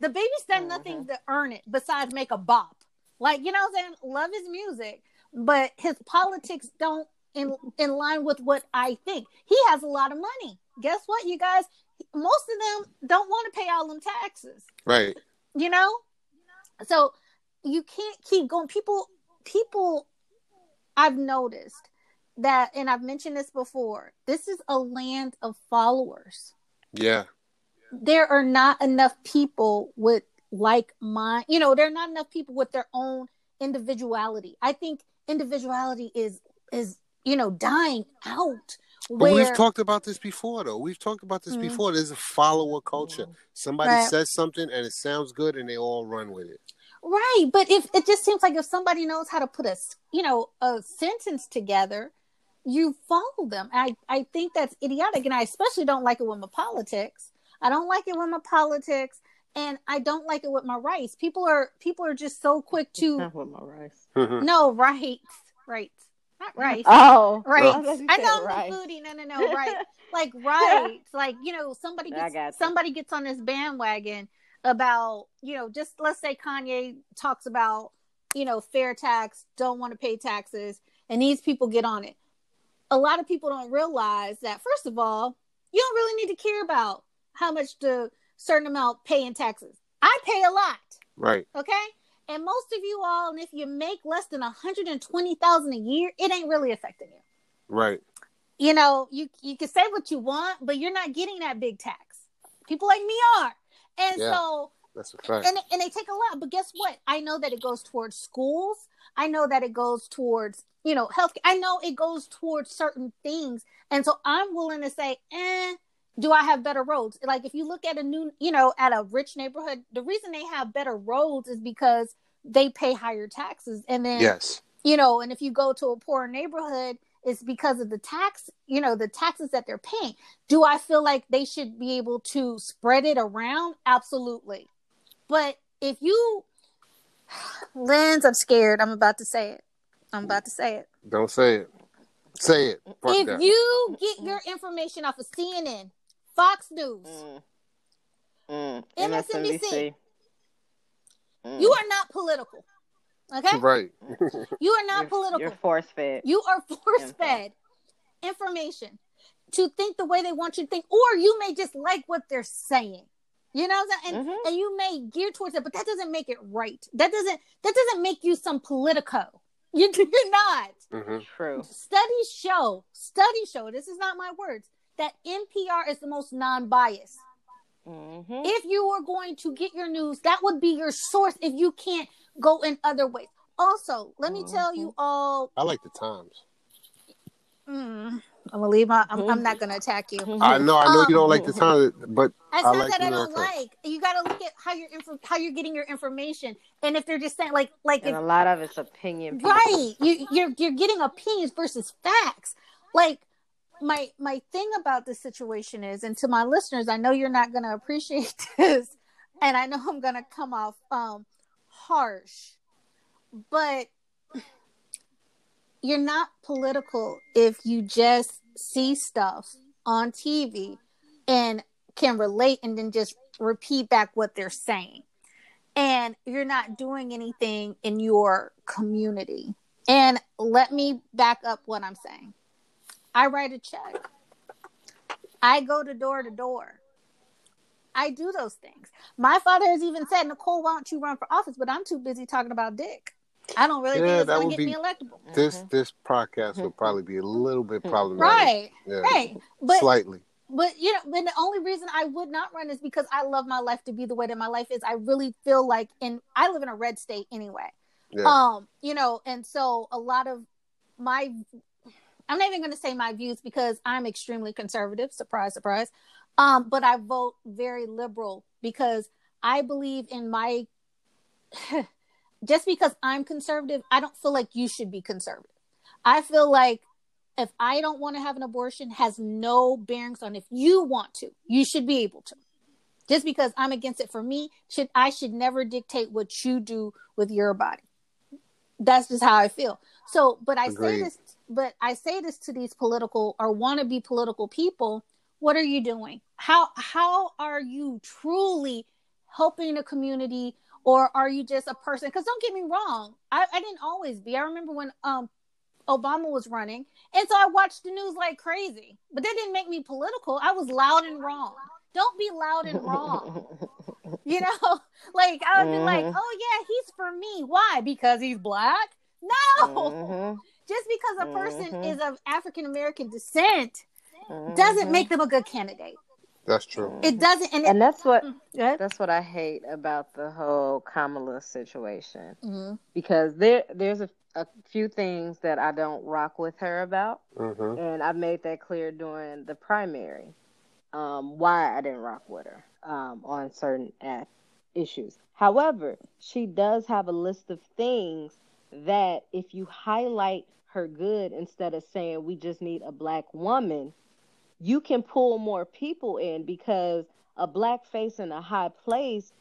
The baby's done Mhm. nothing to earn it besides make a bop. Like, you know what I'm saying? Love his music, but his politics don't in in line with what I think. He has a lot of money. Guess what, you guys? Most of them don't want to pay all them taxes Right. you know so you can't keep going people people i've noticed that and i've mentioned this before this is a land of followers Yeah. there are not enough people with like mind you know there are not enough people with their own individuality i think individuality is is you know dying out where we've talked about this before, though. We've talked about this Mhm. before. There's a follower culture. Somebody Right. says something and it sounds good, and they all run with it. Right, but if it just seems like if somebody knows how to put a you know a sentence together, you follow them. I I think that's idiotic, and I especially don't like it with my politics. I don't like it with my politics, and I don't like it with my rights. People are people are just so quick to Not with my rice. no rights, rights, not rights. Oh, Right. I I know I'm rice. the. No, no, no. Right. like right. Like you know, somebody gets you. somebody gets on this bandwagon about you know just let's say Kanye talks about you know fair tax, don't want to pay taxes, and these people get on it. A lot of people don't realize that first of all, you don't really need to care about how much the certain amount pay in taxes. I pay a lot Right. okay and most of you all and if you make less than 120000 a year it ain't really affecting you. Right. you know you you can say what you want but you're not getting that big tax. People like me are. And Yeah. so That's a fact. and, and they take a lot but guess what? I know that it goes towards schools. I know that it goes towards you know health i know it goes towards certain things. And so i'm willing to say eh do i have better roads like if you look at a new you know at a rich neighborhood the reason they have better roads is because they pay higher taxes and then yes. you know and if you go to a poor neighborhood it's because of the tax you know the taxes that they're paying do i feel like they should be able to spread it around absolutely but if you Lindz i'm scared i'm about to say it i'm about to say it Don't say it. Say it. Fuck if that. you get your information off of cnn fox news Mm. Mm. MSNBC. Mm. you are not political okay Right. you are not You're- political You're force fed. You are force fed information to think the way they want you to think, or you may just like what they're saying. You know, what I'm saying? and Mhm. and you may gear towards it, but that doesn't make it right. That doesn't that doesn't make you some politico. You, you're not. hmm True. Studies show, studies show. This is not my words. That NPR is the most non-biased. Mm-hmm. If you are going to get your news, that would be your source. If you can't go in other ways. Also, let me tell you all I like the times. Mm, I'm gonna leave my. I'm, I'm not gonna attack you. I know. I know you don't like the Um, times, but It's I not like that I don't New York like. You got to look at how you're info- how you're getting your information, and if they're just saying like like And if, a lot of it's opinion. pieces. right, you you're you're getting opinions versus facts. Like my my thing about this situation is, and to my listeners, I know you're not gonna appreciate this, and I know I'm gonna come off um harsh, but you're not political if you just see stuff on TV and can relate and then just repeat back what they're saying. And you're not doing anything in your community. And let me back up what I'm saying. I write a check. I go to door to door. I do those things. My father has even said, Nicole, why don't you run for office? But I'm too busy talking about dick. I don't really Yeah, think it's going to get be- me electable. This Mhm. this podcast would probably be a little bit problematic. Right, Yeah. right. But Slightly. but you know, but the only reason I would not run is because I love my life to be the way that my life is. I really feel like, and I live in a red state anyway. Yeah. Um, you know, and so a lot of my, I'm not even going to say my views because I'm extremely conservative. Surprise, surprise. Um, but I vote very liberal because I believe in my. just because I'm conservative, I don't feel like you should be conservative. I feel like if I don't want to have an abortion has no bearings on if you want to. You should be able to. Just because I'm against it for me, should I should never dictate what you do with your body. That's just how I feel. So, but I say this but I say this to these political or want to be political people, what are you doing? How how are you truly helping a community? Or are you just a person? Because don't get me wrong I, I didn't always be. I remember when um obama was running and so i watched the news like crazy but that didn't make me political. I was loud and wrong. Don't be loud and wrong. You know? Like i would be like Mhm. oh yeah he's for me. Why? Because he's black? No! Mhm. Just because a person Mhm. is of african american descent doesn't Mhm. make them a good candidate That's true. it doesn't and, And it, that's what yeah. that's what I hate about the whole Kamala situation Mhm. because there there's a, a few things that I don't rock with her about, hmm and I've made that clear during the primary. Um, why I didn't rock with her um, on certain a- issues. However, she does have a list of things that if you highlight her good instead of saying we just need a black woman, you can pull more people in because a black face in a high place,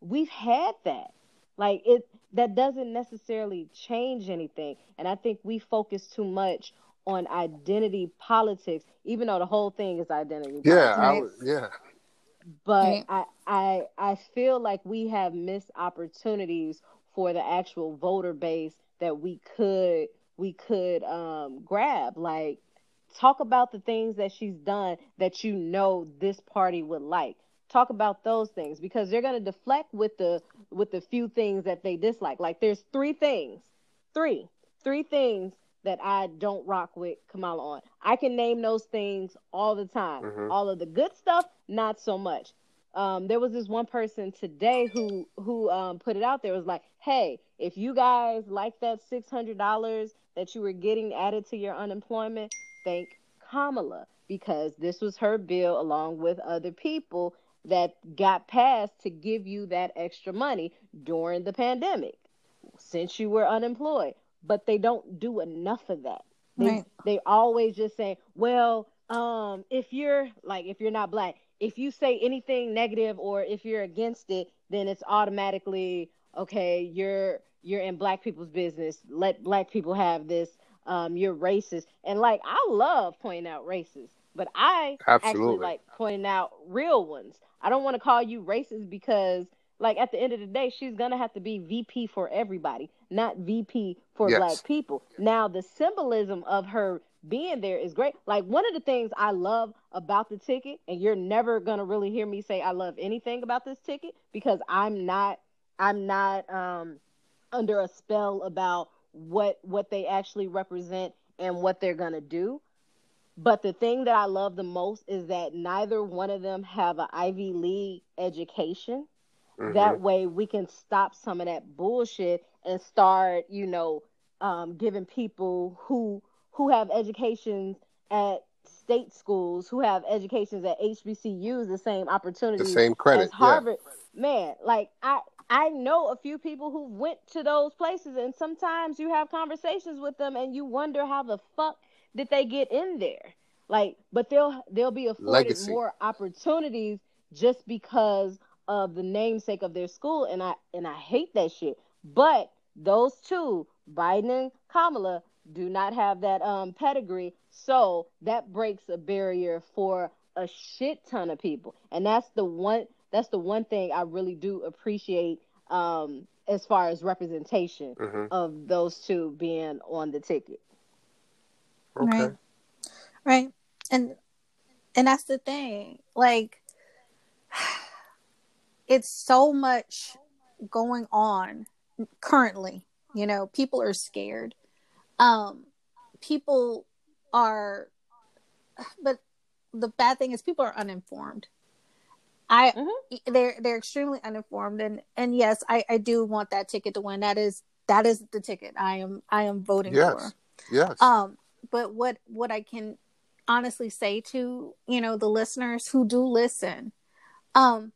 we've had that. Like it that doesn't necessarily change anything. And I think we focus too much on identity politics, even though the whole thing is identity Yeah, politics I would, yeah. but Right. I, I I feel like we have missed opportunities for the actual voter base that we could we could um, grab. Like talk about the things that she's done that you know this party would like. Talk about those things because they're gonna deflect with the with the few things that they dislike. Like there's three things, three, three things that I don't rock with Kamala on. I can name those things all the time. Mhm. All of the good stuff, not so much. Um, there was this one person today who who um, put it out there. It was like, hey, if you guys like that six hundred dollars that you were getting added to your unemployment, thank Kamala because this was her bill along with other people that got passed to give you that extra money during the pandemic since you were unemployed. But they don't do enough of that. They Right. they always just say, well, um, if you're like if you're not black, if you say anything negative or if you're against it, then it's automatically okay. You're you're in black people's business. Let black people have this. Um, you're racist, and like I love pointing out racists, but I actually Absolutely. like pointing out real ones. I don't want to call you racist because, like, at the end of the day, she's gonna have to be VP for everybody, not VP for Yes. black people. Now, the symbolism of her being there is great. Like, one of the things I love about the ticket, and you're never gonna really hear me say I love anything about this ticket because I'm not, I'm not um under a spell about what what they actually represent and what they're gonna do. But the thing that I love the most is that neither one of them have an Ivy League education. Mhm. That way we can stop some of that bullshit and start, you know, um, giving people who who have educations at state schools, who have educations at HBCUs, the same the same credit. as Harvard. Man, like I I know a few people who went to those places and sometimes you have conversations with them and you wonder how the fuck did they get in there? Like, but they'll they'll be afforded Legacy. more opportunities just because of the namesake of their school and I and I hate that shit. But those two, Biden and Kamala, do not have that um pedigree, so that breaks a barrier for a shit ton of people. And that's the one that's the one thing I really do appreciate um as far as representation Yeah. hmm of those two being on the ticket. Okay. Right. right and and that's the thing like it's so much going on currently you know people are scared um people are but the bad thing is people are uninformed i Mhm. they're they're extremely uninformed and and yes i i do want that ticket to win that is that is the ticket i am i am voting Yes. for Yes. um but what what i can honestly say to you know the listeners who do listen um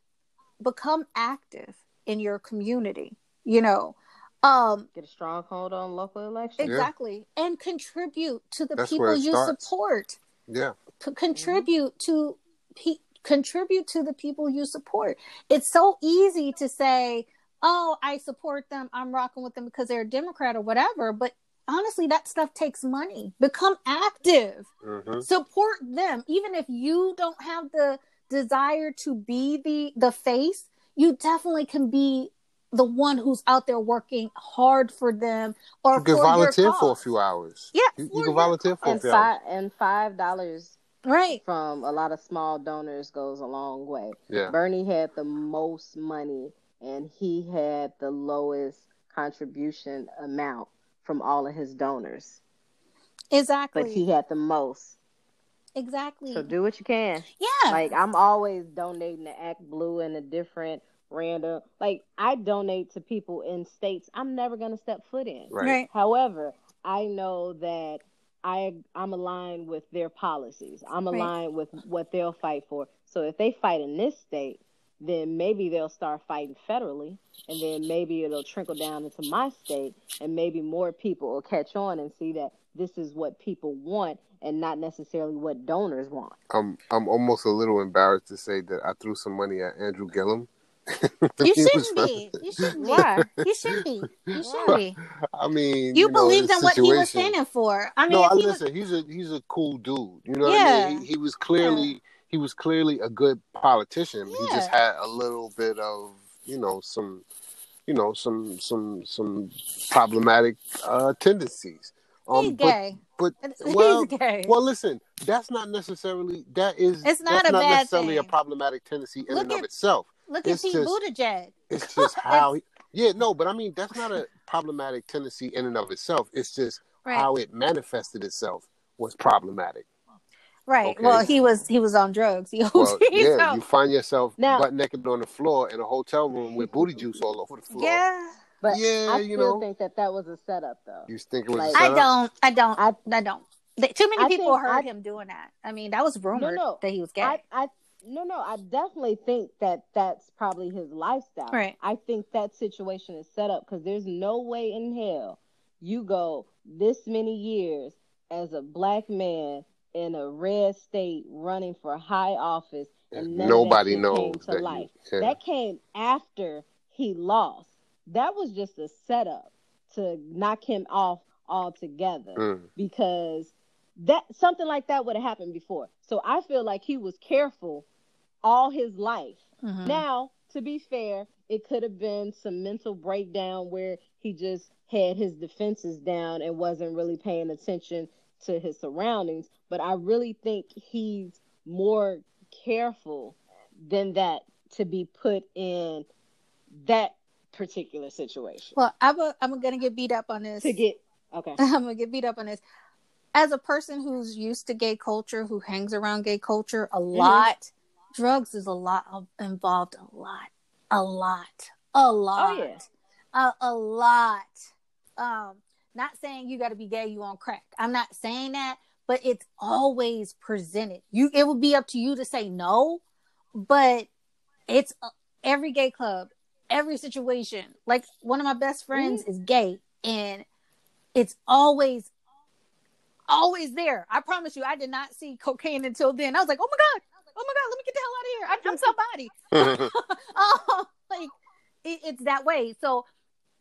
become active in your community you know um Get a stronghold on local elections. exactly. And contribute to the That's people you starts. support. Yeah. P- contribute to pe- contribute to the people you support. It's so easy to say oh i support them. I'm rocking with them because they're a democrat or whatever. But honestly that stuff takes money. Become active. Hmm support them. Even if you don't have the desire to be the the face you definitely can be the one who's out there working hard for them or You can for volunteer your for a few hours. Yeah, You, you can volunteer for a And few hours. five and five dollars right from a lot of small donors goes a long way. Yeah. Bernie had the most money and he had the lowest contribution amount from all of his donors. exactly But he had the most. exactly So do what you can. yeah Like I'm always donating to Act Blue and a different random like I donate to people in states I'm never gonna step foot in. Right. right However, I know that I I'm aligned with their policies. I'm Right. aligned with what they'll fight for. So if they fight in this state, then maybe they'll start fighting federally, and then maybe it'll trickle down into my state, and maybe more people will catch on and see that this is what people want and not necessarily what donors want. I'm I'm almost a little embarrassed to say that I threw some money at Andrew Gillum. you shouldn't be you shouldn't be Why? you shouldn't be you shouldn't be I mean, you, you, believed his in what he was standing for i mean no, I he was listen. He's a he's a cool dude. You know what Yeah. I mean? He, he was clearly he was clearly a good politician. He just had a little bit of you know some you know some some some problematic uh, tendencies. Um, he's gay but well, he's gay well, listen. That's not necessarily that is. It's not a not bad necessarily a problematic tendency in Look and of at- itself. Look at it's Pete just- Buttigieg It's just how. he, yeah, no, but I mean that's not a problematic tendency in and of itself. It's just right how it manifested itself was problematic. right okay. well he was he was on drugs the Well, yeah, so- you find yourself Now- butt naked on the floor in a hotel room with booty juice all over the floor. yeah But Yeah, I you still know. think that that was a setup, though. You think it was Like- a I setup? don't. I don't. I, I- don't. Too many I people heard I- him doing that. I mean, that was rumored no. that he was gay. I, I, no, no. I definitely think that that's probably his lifestyle. Right. I think that situation is set up because there's no way in hell you go this many years as a black man in a red state running for high office and none Nobody of that shit came knows to that. life. You, yeah. That came after he lost. That was just a setup to knock him off altogether Mm. because that something like that would have happened before. So I feel like he was careful all his life. Mhm. Now, to be fair, it could have been some mental breakdown where he just had his defenses down and wasn't really paying attention to his surroundings. But I really think he's more careful than that to be put in that particular situation. Well, I'm a, I'm gonna get beat up on this. to get okay. I'm gonna get beat up on this. As a person who's used to gay culture, who hangs around gay culture a lot, drugs is a lot of, involved. A lot, a lot, a lot, yeah. a, a lot. Um, not saying you got to be gay, you on crack. I'm not saying that, but it's always presented. You, it would be up to you to say no, but it's uh, every gay club, every situation. Like one of my best friends is gay, and it's always always there. I promise you, I did not see cocaine until then. I was like, oh my god, oh my god, let me get the hell out of here. I'm, I'm somebody. oh, like it, it's that way. So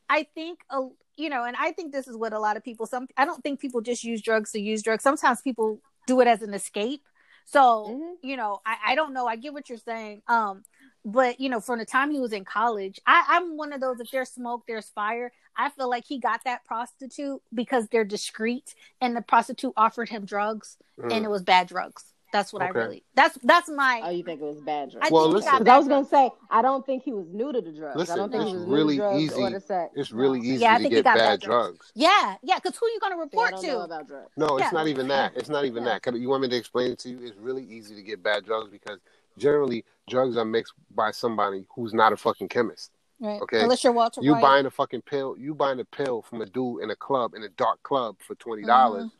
I think, uh, you know, and I think this is what a lot of people. Some I don't think people just use drugs to use drugs. Sometimes people do it as an escape. So Mhm. you know, I, I don't know. I get what you're saying. Um, but you know, from the time he was in college, I, I'm one of those. If there's smoke, there's fire. I feel like he got that prostitute because they're discreet, and the prostitute offered him drugs, Mm. and it was bad drugs. That's what Okay. I really. That's that's my. Oh, you think it was bad drugs? I Well, think listen. got I was gonna say I don't think he was new to the drugs. I don't think it's he was really new drugs easy- or the sex. It's really easy Yeah, I to think he get got bad bad drugs. drugs. Yeah, yeah. Because who are you gonna See, I report don't to? know about drugs. No, Yeah. it's not even that. It's not even Yeah. that. Can, you want me to explain it to you? It's really easy to get bad drugs because generally drugs are mixed by somebody who's not a fucking chemist. Right. Okay. Unless you're Walter You White. buying a fucking pill. You buying a pill from a dude in a club in a dark club for twenty dollars.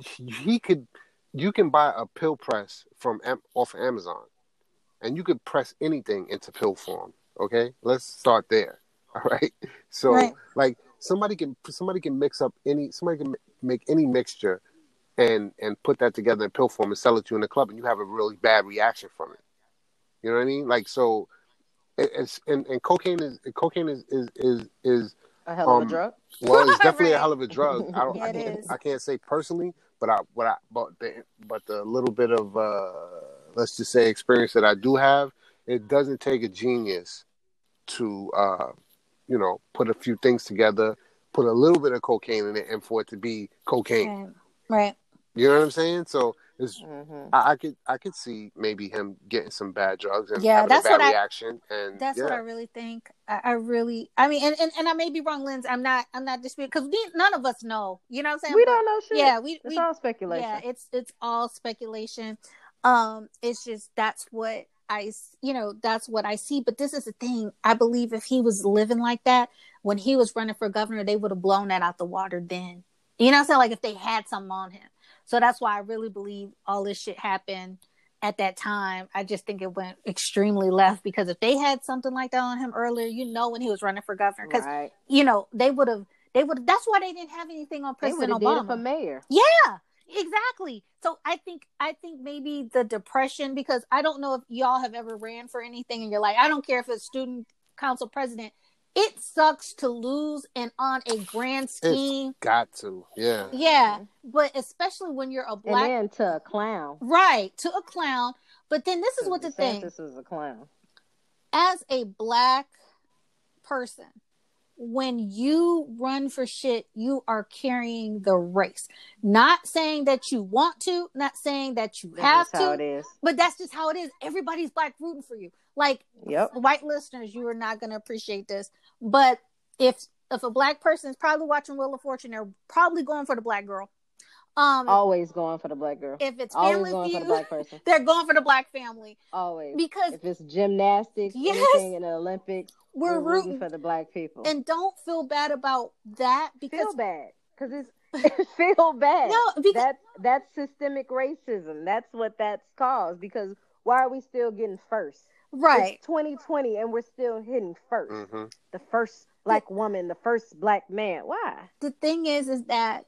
Mm-hmm. He could. You can buy a pill press from off Amazon, and you could press anything into pill form. Okay, let's start there. All right. So Right. like somebody can somebody can mix up any somebody can make any mixture and and put that together in pill form and sell it to you in the club and you have a really bad reaction from it. You know what I mean? Like so it, it's and, and cocaine is cocaine is is is, is A hell of Um, a drug. well it's definitely a hell of a drug. I don't Yeah, I, it can't. I can't say personally, but I what I but the but the little bit of uh let's just say experience that I do have, it doesn't take a genius to uh you know put a few things together, put a little bit of cocaine in it and for it to be cocaine. Right. Right. You know what I'm saying? So it's hmm I, I could I could see maybe him getting some bad drugs and Yeah, that's a bad what I- reaction and That's yeah. what I really think. I, I really, I mean, and, and, and I may be wrong, Lindz. I'm not, I'm not disputing because none of us know. You know what I'm saying? We don't know shit. Yeah, we, It's we all speculation. yeah, it's it's all speculation. Um, it's just that's what I you know, that's what I see. But this is the thing. I believe if he was living like that when he was running for governor, they would have blown that out the water then. You know what I'm saying? Like if they had something on him. So that's why I really believe all this shit happened at that time. I just think it went extremely left because if they had something like that on him earlier, you know, when he was running for governor, because right. you know they would have, they would. That's why they didn't have anything on President Obama. for mayor. Yeah, exactly. So I think I think maybe the depression because I don't know if y'all have ever ran for anything and you're like, I don't care if it's student council president. It sucks to lose and on a grand scheme. got to. Yeah. yeah, mm-hmm. but especially when you're a And black then to a clown. right to a clown. But then this is what the thing this is a clown. as a black person, when you run for shit, you are carrying the race. Not saying that you want to, not saying that you have That's how to, it is. but that's just how it is. Everybody's black rooting for you. Like Yep. white listeners, you are not going to appreciate this. But if if a black person is probably watching Wheel of Fortune, they're probably going for the black girl. Um, Always going for the black girl. if it's Always family going for the black person. they're going for the black family Always. because If it's gymnastics, Yes. anything in the Olympics, we're, we're rooting rooting for the black people. and don't feel bad about that because feel bad because it's feel bad. no because that that's systemic racism. That's what that's caused. Because why are we still getting first? Right It's 2020 and we're still hitting 1st hmm The first black woman, the first black man. Why? the thing is is that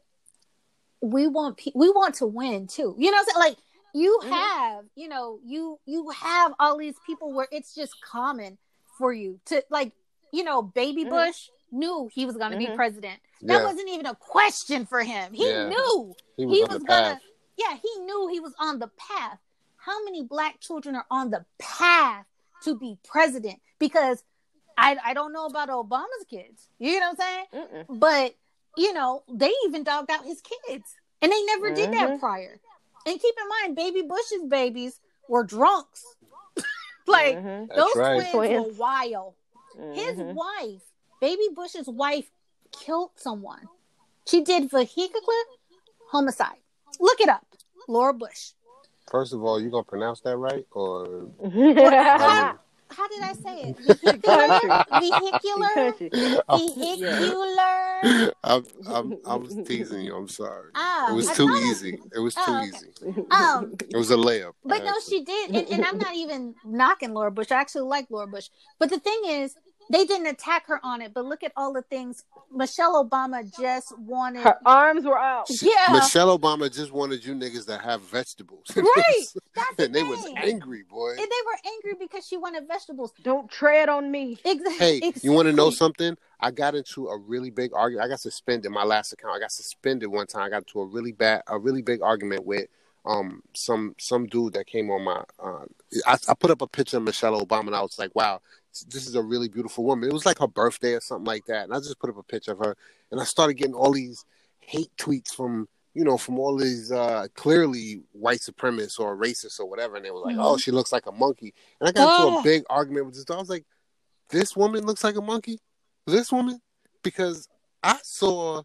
we want pe- we want to win too you know what i'm saying like you Mhm. have you know you you have all these people where it's just common for you to like you know baby Mhm. bush knew he was going to be Mhm. president that Yeah. wasn't even a question for him he Yeah. knew He was he was gonna yeah he knew he was on the path how many black children are on the path to be president because i i don't know about obama's kids you know what i'm saying Mm-mm. but you know they even dogged out his kids and they never did that Mhm. prior and keep in mind baby bush's babies were drunks like Mhm. Those right. twins, were Twins. wild his Mhm. wife baby bush's wife killed someone she did vehicular homicide look it up laura bush First of all, you gonna pronounce that right or how, how did i say it vehicular vehicular vehicular I'm, I'm, I was teasing you. I'm sorry. ah It was too easy. It was too Oh, okay. easy. um It was a layup. But had no, she did, and, and I'm not even knocking Laura Bush. I actually like Laura Bush. But the thing is, they didn't attack her on it. But look at all the things Michelle Obama just wanted. Her arms were out. She- Yeah. Michelle Obama just wanted you niggas to have vegetables. Right. That's the and they was angry, boy. And they were angry because she wanted vegetables. Don't tread on me. Exactly. Hey, you want to know something? I got into a really big argument. I got suspended. My last account, I got suspended one time. I got into a really bad, a really big argument with um some some dude that came on my uh I, I put up a picture of Michelle Obama and I was like, wow, this is a really beautiful woman. It was like her birthday or something like that, and I just put up a picture of her, and I started getting all these hate tweets from you know from all these uh clearly white supremacists or racists or whatever, and they were like, Mhm. oh, she looks like a monkey, and I got into Oh. a big argument with this. I was like, this woman looks like a monkey, this woman, because I saw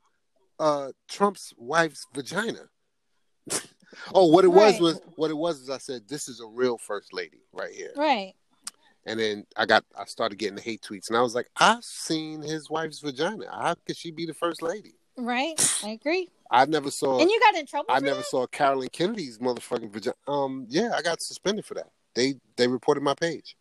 uh Trump's wife's vagina. oh, what it was was what it was is I said this is a real first lady right here, Right. And then I got I started getting the hate tweets, and I was like, I've seen his wife's vagina. How could she be the first lady? Right. I agree. I never saw. And you got in trouble. I for never that? saw Carolyn Kennedy's motherfucking vagina. Um, yeah, I got suspended for that. They they reported my page.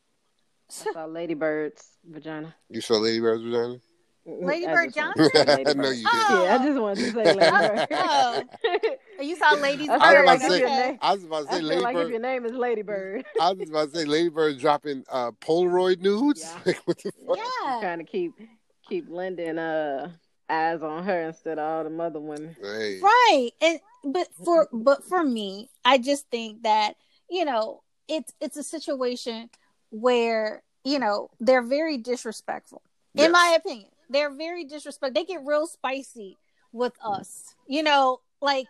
I saw Lady Bird's vagina. You saw Lady Bird's vagina? Lady Bird just wanted to say Johnson? Lady No, you didn't. Yeah, I just wanted to say Lady Bird. Oh. You saw ladies. I I was about like to say- your name, I was about to say feel Lady like Bird. if your name is Lady Bird, I was about to say Lady Bird dropping uh, Polaroid nudes. Yeah. Like, what the fuck? Yeah. trying to keep keep lending uh eyes on her instead of all the other women. Hey. Right. And but for but for me, I just think that, you know, it's it's a situation where, you know, they're very disrespectful. Yes. In my opinion. They're very disrespectful. They get real spicy with us. You know, like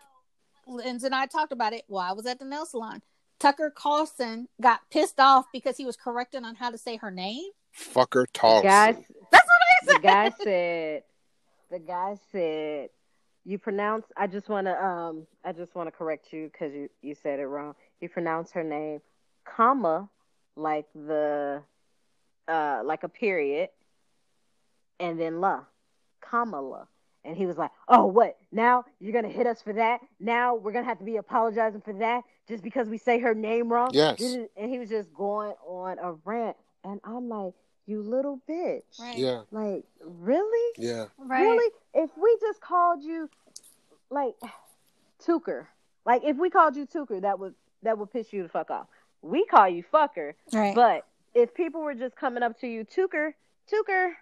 Lindsay and I talked about it while I was at the nail salon. Tucker Carlson got pissed off because he was correcting on how to say her name. Fucker The Tolson. guy, That's what I said. the guy said, the guy said, you pronounce. I just want to um, I just want to correct you because you you said it wrong. You pronounce her name, comma, like the, uh, like a period, and then la, Kamala. And he was like, "Oh, what? Now you're gonna hit us for that? Now we're gonna have to be apologizing for that just because we say her name wrong?" Yes. And he was just going on a rant, and I'm like, "You little bitch! Right. Yeah, Like, really? yeah. Right. Really? If we just called you like Tucker, like if we called you Tucker, that would that would piss you the fuck off. We call you fucker, Right. but if people were just coming up to you, Tucker, Tucker,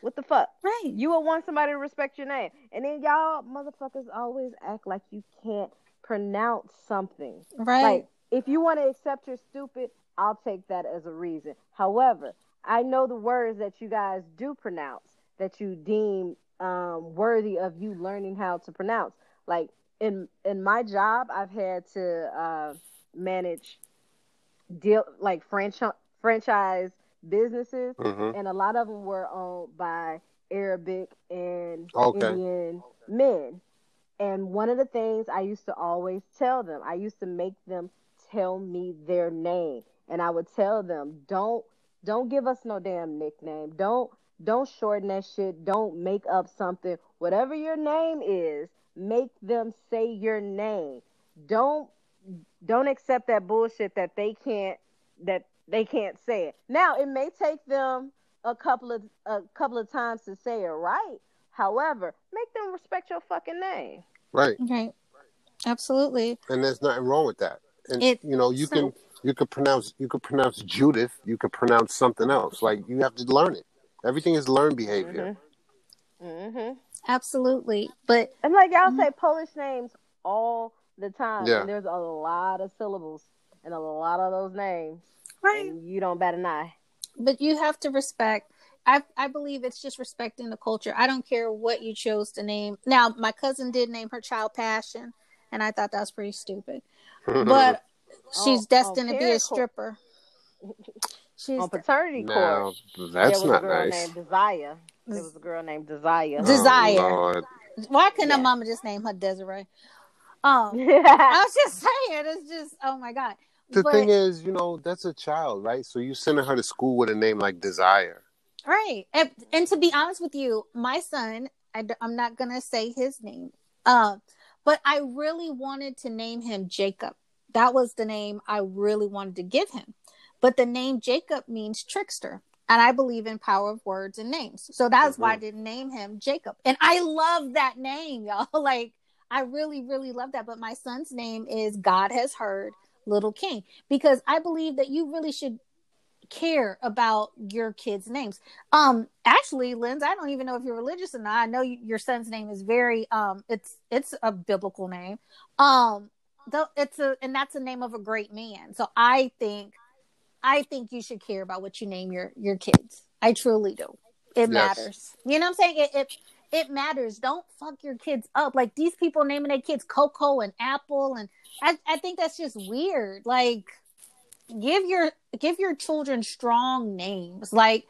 what the fuck? right. You would want somebody to respect your name, and then y'all motherfuckers always act like you can't pronounce something. Right. Like, if you want to accept you're stupid, I'll take that as a reason. However, I know the words that you guys do pronounce that you deem um, worthy of you learning how to pronounce. Like in in my job, I've had to uh, manage deal like franchise franchise businesses, hmm and a lot of them were owned by Arabic and Okay. Indian men. And one of the things I used to always tell them, I used to make them tell me their name, and I would tell them, "Don't, don't give us no damn nickname. Don't, don't shorten that shit. Don't make up something. Whatever your name is, make them say your name. Don't, don't accept that bullshit that they can't, that they can't say it. Now it may take them a couple of a couple of times to say it right. However, make them respect your fucking name. Right. Right. Absolutely. And there's nothing wrong with that. And It- you know, you so- can you could pronounce you could pronounce Judith. You could pronounce something else. Like you have to learn it. Everything is learned behavior. Mm-hmm. Absolutely. But And like y'all say Polish names all the time. Yeah. And there's a lot of syllables and a lot of those names. And you don't bat an eye. but you have to respect I, I believe it's just respecting the culture. I don't care what you chose to name. Now, my cousin did name her child Passion, and I thought that was pretty stupid. But she's On- destined on to be a stripper. She's On paternity now court, that's there was not a girl nice. named Desire. There was a girl named Desire. Des- Desire. Oh, Lord. why couldn't Yeah. her mama just name her Desiree? Um, I was just saying, it's just oh my god. The But- thing is, you know, that's a child, right? So you sending her to school with a name like Desire. Right. And, and to be honest with you, my son, I, am not going to say his name, um, but I really wanted to name him Jacob. That was the name I really wanted to give him. But the name Jacob means trickster. And I believe in power of words and names. So that's why I didn't name him Jacob. And I love that name, y'all. Like, I really, really love that. But my son's name is God Has Heard Little King because I believe that you really should care about your kids' names. Um, actually, Lindz, I don't even know if you're religious or not. I know you, your son's name is very um, it's it's a biblical name. Um, the, it's a and that's the name of a great man. So I think I think you should care about what you name your your kids. I truly do. It Yes. matters. You know what I'm saying? It, it it matters. Don't fuck your kids up. Like these people naming their kids Coco and Apple and I, I think that's just weird. Like give your give your children strong names. Like,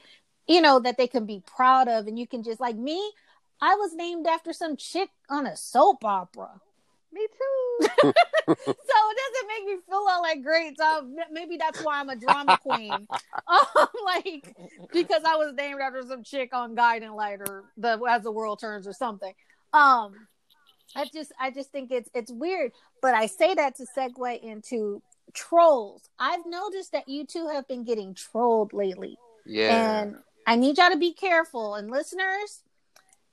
you know, that they can be proud of and you can just like me, I was named after some chick on a soap opera. Me too. so it doesn't make me feel all like great. So maybe that's why I'm a drama queen. um, like because I was named after some chick on Guiding Light or the As the World Turns or something. Um, I just I just think it's it's weird. But I say that to segue into trolls. I've noticed that you two have been getting trolled lately. Yeah. And I need y'all to be careful. And listeners,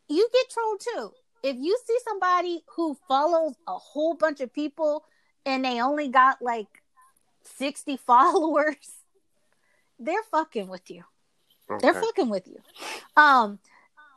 you get trolled too. If you see somebody who follows a whole bunch of people and they only got like 60 followers, they're fucking with you. They're fucking with you. Um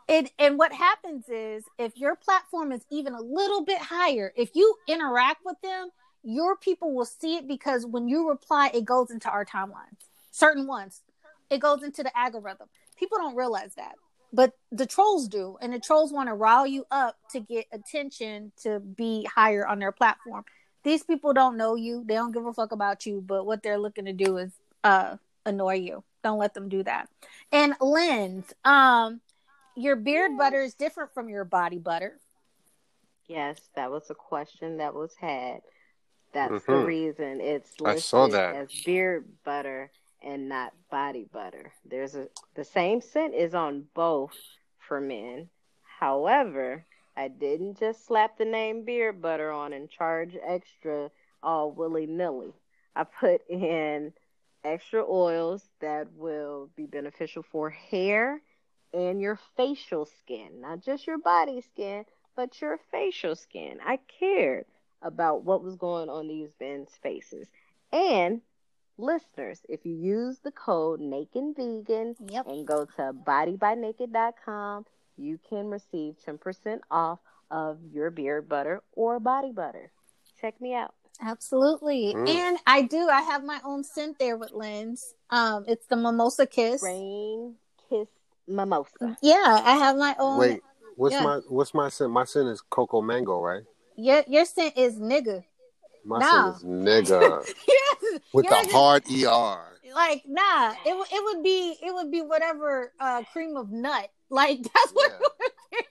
and and what happens is if your platform is even a little bit higher, if you interact with them, your people will see it because when you reply, it goes into our timelines. Certain ones. It goes into the algorithm. People don't realize that. But the trolls do, and the trolls want to rile you up to get attention to be higher on their platform. These people don't know you. They don't give a fuck about you, but what they're looking to do is uh annoy you. Don't let them do that. And Lindz, um, your beard butter is different from your body butter. Yes, that was a question that was had. That's the Mhm. reason it's listed I saw that. as beard butter and not body butter. There's a the same scent is on both for men. However, I didn't just slap the name beard butter on and charge extra all willy nilly. I put in extra oils that will be beneficial for hair and your facial skin, not just your body skin, but your facial skin. I cared about what was going on these men's faces. And listeners, if you use the code Naked Vegan Yep. and go to bodybynaked.com, you can receive 10% off of your beard butter or body butter. Check me out. Absolutely. Mm. And I do. I have my own scent there with Lindz. Um, it's the mimosa kiss. Rain Kiss Mimosa. Yeah, I have my own. Wait, what's yeah. my what's my scent? My scent is cocoa mango, right? Your your scent is nigga. My No. scent is nigga yes. With the is- hard er. Like nah, it w- it would be it would be whatever uh cream of nut. Like that's what. Yeah. it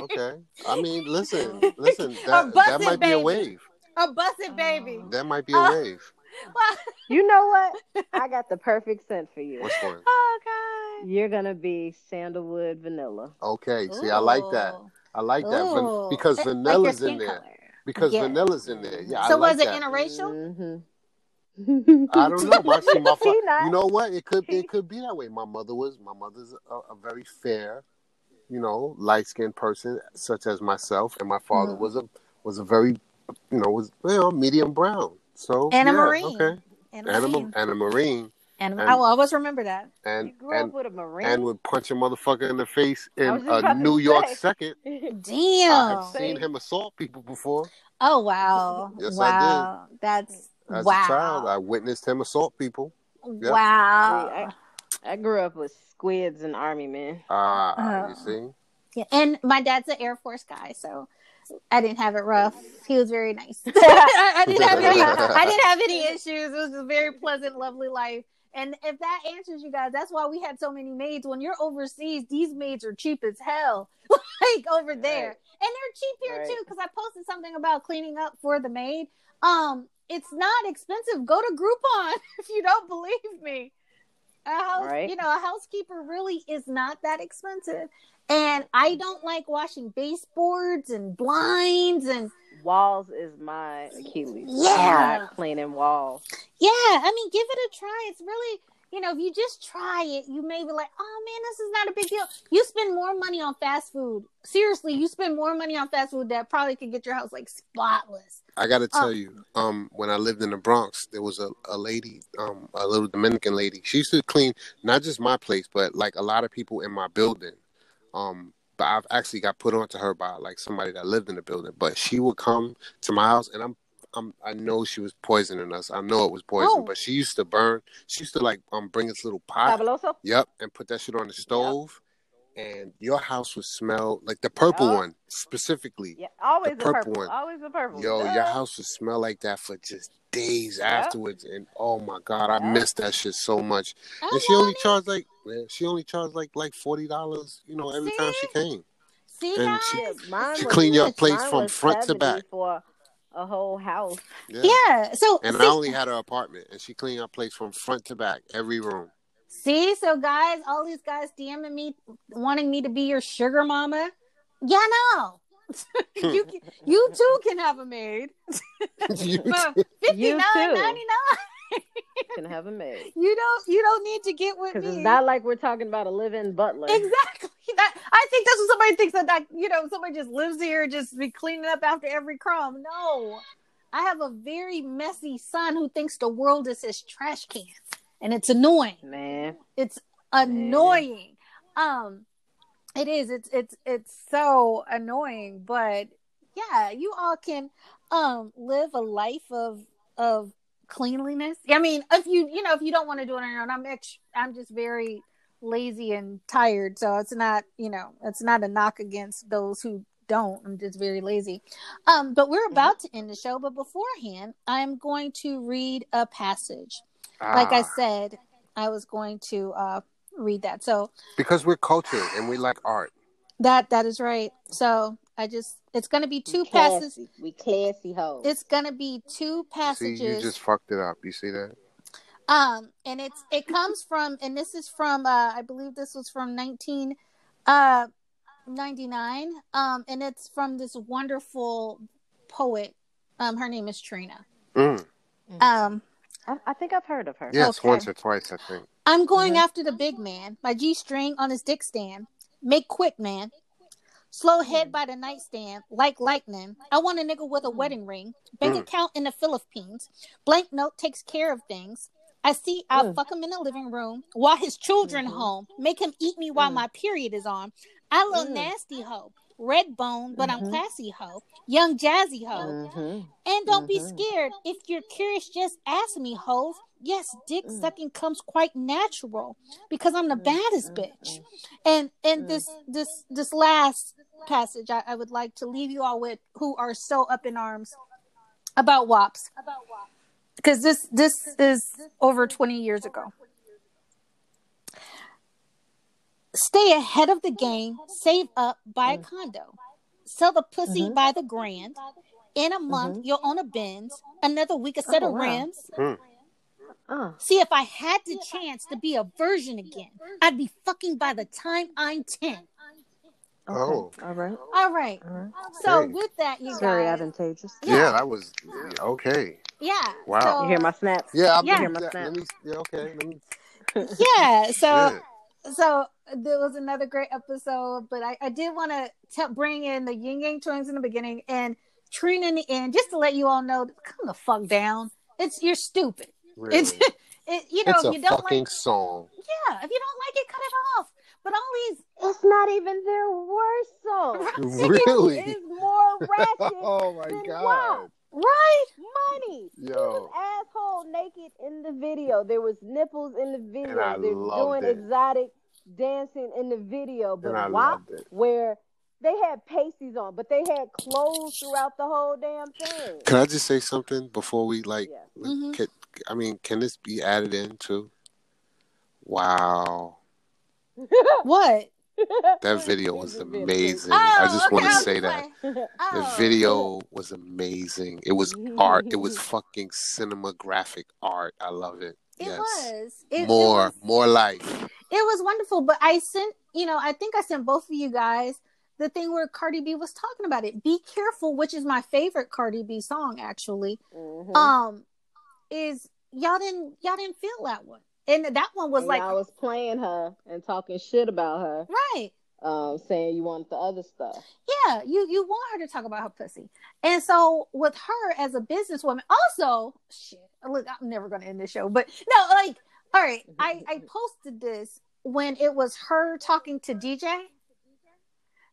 would be. Okay. I mean, listen, listen. That that it, might be a wave. A busted baby. That might be a Uh, wave. Well, You know what? I got the perfect scent for you. What's one? oh God. You're gonna be sandalwood vanilla. Okay. See, I like that. I like that Van- because Like vanilla's skin in there. color. Because Yeah. vanilla's in there. Yeah. So I like was it that. interracial? hmm I don't know. My, see, my fa- you know what? It could it could be that way. My mother was my mother's a, a very fair, you know, light skinned person, such as myself, and my father Mhm. was a was a very, you know, was you know medium brown. So And a yeah, marine. okay, And and a, marine. and a marine, And, and- I will always remember that. And You and grew and up with a marine. and would punch a motherfucker in the face in a New York say. second. Damn. I have seen him assault people before. Oh wow! Yes, I did. wow, that's As wow. a child, I witnessed him assault people. yeah. Wow. I grew up with squids and army men. Ah, Oh. you see. Yeah, and my dad's an Air Force guy, so I didn't have it rough. He was very nice. I, I didn't have any. I didn't have any issues. It was a very pleasant, lovely life. And if that answers you guys, that's why we had so many maids. When you're overseas, these maids are cheap as hell, like over there, Right. and they're cheap here Right. too. Because I posted something about cleaning up for the maid. Um, it's not expensive. Go to Groupon if you don't believe me. A house, Right. you know, a housekeeper really is not that expensive. And I don't like washing baseboards and blinds and Walls is my Achilles. Yeah. Cleaning walls. yeah, I mean, give it a try. It's really, you know, if you just try it, you may be like, oh man, this is not a big deal. You spend more money on fast food. Seriously, you spend more money on fast food that probably could get your house like spotless. I got to tell Oh. you, um, when I lived in the Bronx, there was a, a lady, um, a little Dominican lady. She used to clean not just my place, but like a lot of people in my building. Um, but I've actually got put onto her by like somebody that lived in the building. But she would come to my house, and I'm I'm, I know she was poisoning us. I know it was poison, Oh. but she used to burn. She used to like um bring this little pot. Fabuloso. Yep, and put that shit on the stove. And your house would smell like the purple Yup. one specifically. Yeah, always The purple purple. one. Always the purple. One. Yo, Duh. your house would smell like that for just days afterwards. And oh my god, I miss that shit so much. I And she only it. charged like she only charged like like forty dollars, you know, every time she came. See, and she- She was- clean your mine from front to back. for a whole house. Yeah. yeah. So And see, I only had her apartment, and she cleaned our place from front to back, every room. see, so guys, all these guys DMing me, wanting me to be your sugar mama. Yeah, no. you can, you too can have a maid You too. fifty too. Can have a maid. You don't you don't need to get with Because me. it's not like we're talking about a live-in butler. Exactly. That I think that's what somebody thinks that, that you know somebody just lives here, just be cleaning up after every crumb. No, I have a very messy son who thinks the world is his trash can, and it's annoying. Man, It's annoying. Um, it is. It's it's it's so annoying. But yeah, you all can um live a life of of cleanliness. I mean, if you you know if you don't want to do it on your own, I'm ex- I'm just very lazy and tired, so it's not you know it's not a knock against those who don't. I'm just very lazy. Um, but we're about to end the show. But beforehand, I'm going to read a passage. Like I Ah, said, I was going to uh read that. So because we're cultured and we like art. that that is right. So I just it's going to be two we passages. classy. We classy hoes. It's going to be two See, passages. you just fucked it up. You see that? Um, and it's it comes from, and this is from, uh, I believe this was from nineteen, uh, ninety nine. Um, and it's from this wonderful poet. Um, her name is Trina. Mm. Um, I, I think I've heard of her. Yes, Okay. once or twice, I think. I'm going Mhm. after the big man. My G string on his dick stand. Make quick, man. Slow head by the nightstand, like lightning. I want a nigga with a wedding ring. Bank Mm. account in the Philippines. Blank note takes care of things. I see I'll Mm. fuck him in the living room while his children Mhm. home. Make him eat me while Mm. my period is on. I little Mm. nasty hoe. Red bone, but I'm Mhm. classy hoe. Young jazzy hoe. Mhm. And don't be Mhm. scared. If you're curious, just ask me, hoes. Yes, dick Mm. sucking comes quite natural because I'm the Mm, baddest bitch. And and Mm. this this this last passage I, I would like to leave you all with who are so up in arms about WAPs. Because this this is over 20 years ago. Stay ahead of the game, save up, buy a Mm. condo. Sell the pussy Mhm. by the grand. In a month, you'll own a Benz. Another week, a set Oh, of wow. rims. Mm. Uh, See, if I had the chance to be a virgin again, I'd be fucking by the time I'm 10. Okay. Oh. All right. All right. All right. So, Okay. with that, you It's very guys. advantageous. Yeah, Yeah. that was okay. Yeah. Wow. So, You hear my snaps? Yeah, I'm Yeah. yeah. Hear my Let me. Yeah, okay. Let me. yeah. So, Shit. so there was another great episode, but I, I did want to bring in the Ying Yang Twins in the beginning and Trina in the end, just to let you all know, come the fuck down. It's you're stupid. Really. It's it, you know It's if you don't fucking like song. yeah if you don't like it, cut it off. But all these It's not even their worst song. Really? It's more ratchet oh my than god. WAP. right Money. He Yo. was asshole naked in the video. There was nipples in the video. And I They're loved doing it. exotic dancing in the video. But And WAP, where they had pasties on, but they had clothes throughout the whole damn thing. Can I just say something before we like? Yeah. Mhm. Can, I mean, can this be added in too? Wow, what that video was amazing. Oh, I just okay, want to say like, that the oh. video was amazing. It was art. It was fucking cinematographic art. I love it. It yes. was it, it more, was- more life. It was wonderful, but I sent, you know, I think I sent both of you guys the thing where Cardi B was talking about it. Be careful, which is my favorite Cardi B song actually. Mhm. Um is y'all didn't y'all didn't feel that one. And that one was And like I was playing her and talking shit about her, right. um, saying you want the other stuff. Yeah, you you want her to talk about her pussy. And so with her as a businesswoman, also shit. Look, I'm never gonna end this show, but no, like, all right, I I posted this when it was her talking to DJ,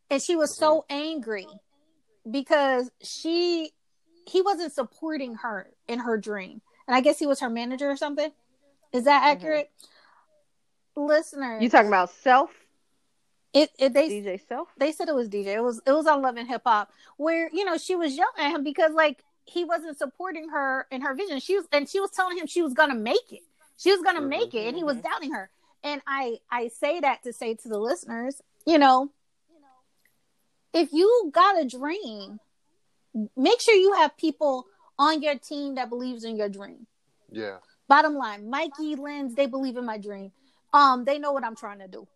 and she was so angry because she he wasn't supporting her in her dream. And I guess he was her manager or something. Is that mm-hmm. accurate? Listeners, You talking about self? it, it they DJ self? they said it was DJ. It was it was on Love and Hip Hop where you know she was yelling at him because like he wasn't supporting her in her vision. She was and she was telling him she was gonna make it. She was gonna mm-hmm. make it, and he was mm-hmm. doubting her. And I I say that to say to the listeners, you know, if you got a dream, make sure you have people on your team that believes in your dream. Yeah. Bottom line, Mikey, Lindz, they believe in my dream. Um, they know what I'm trying to do.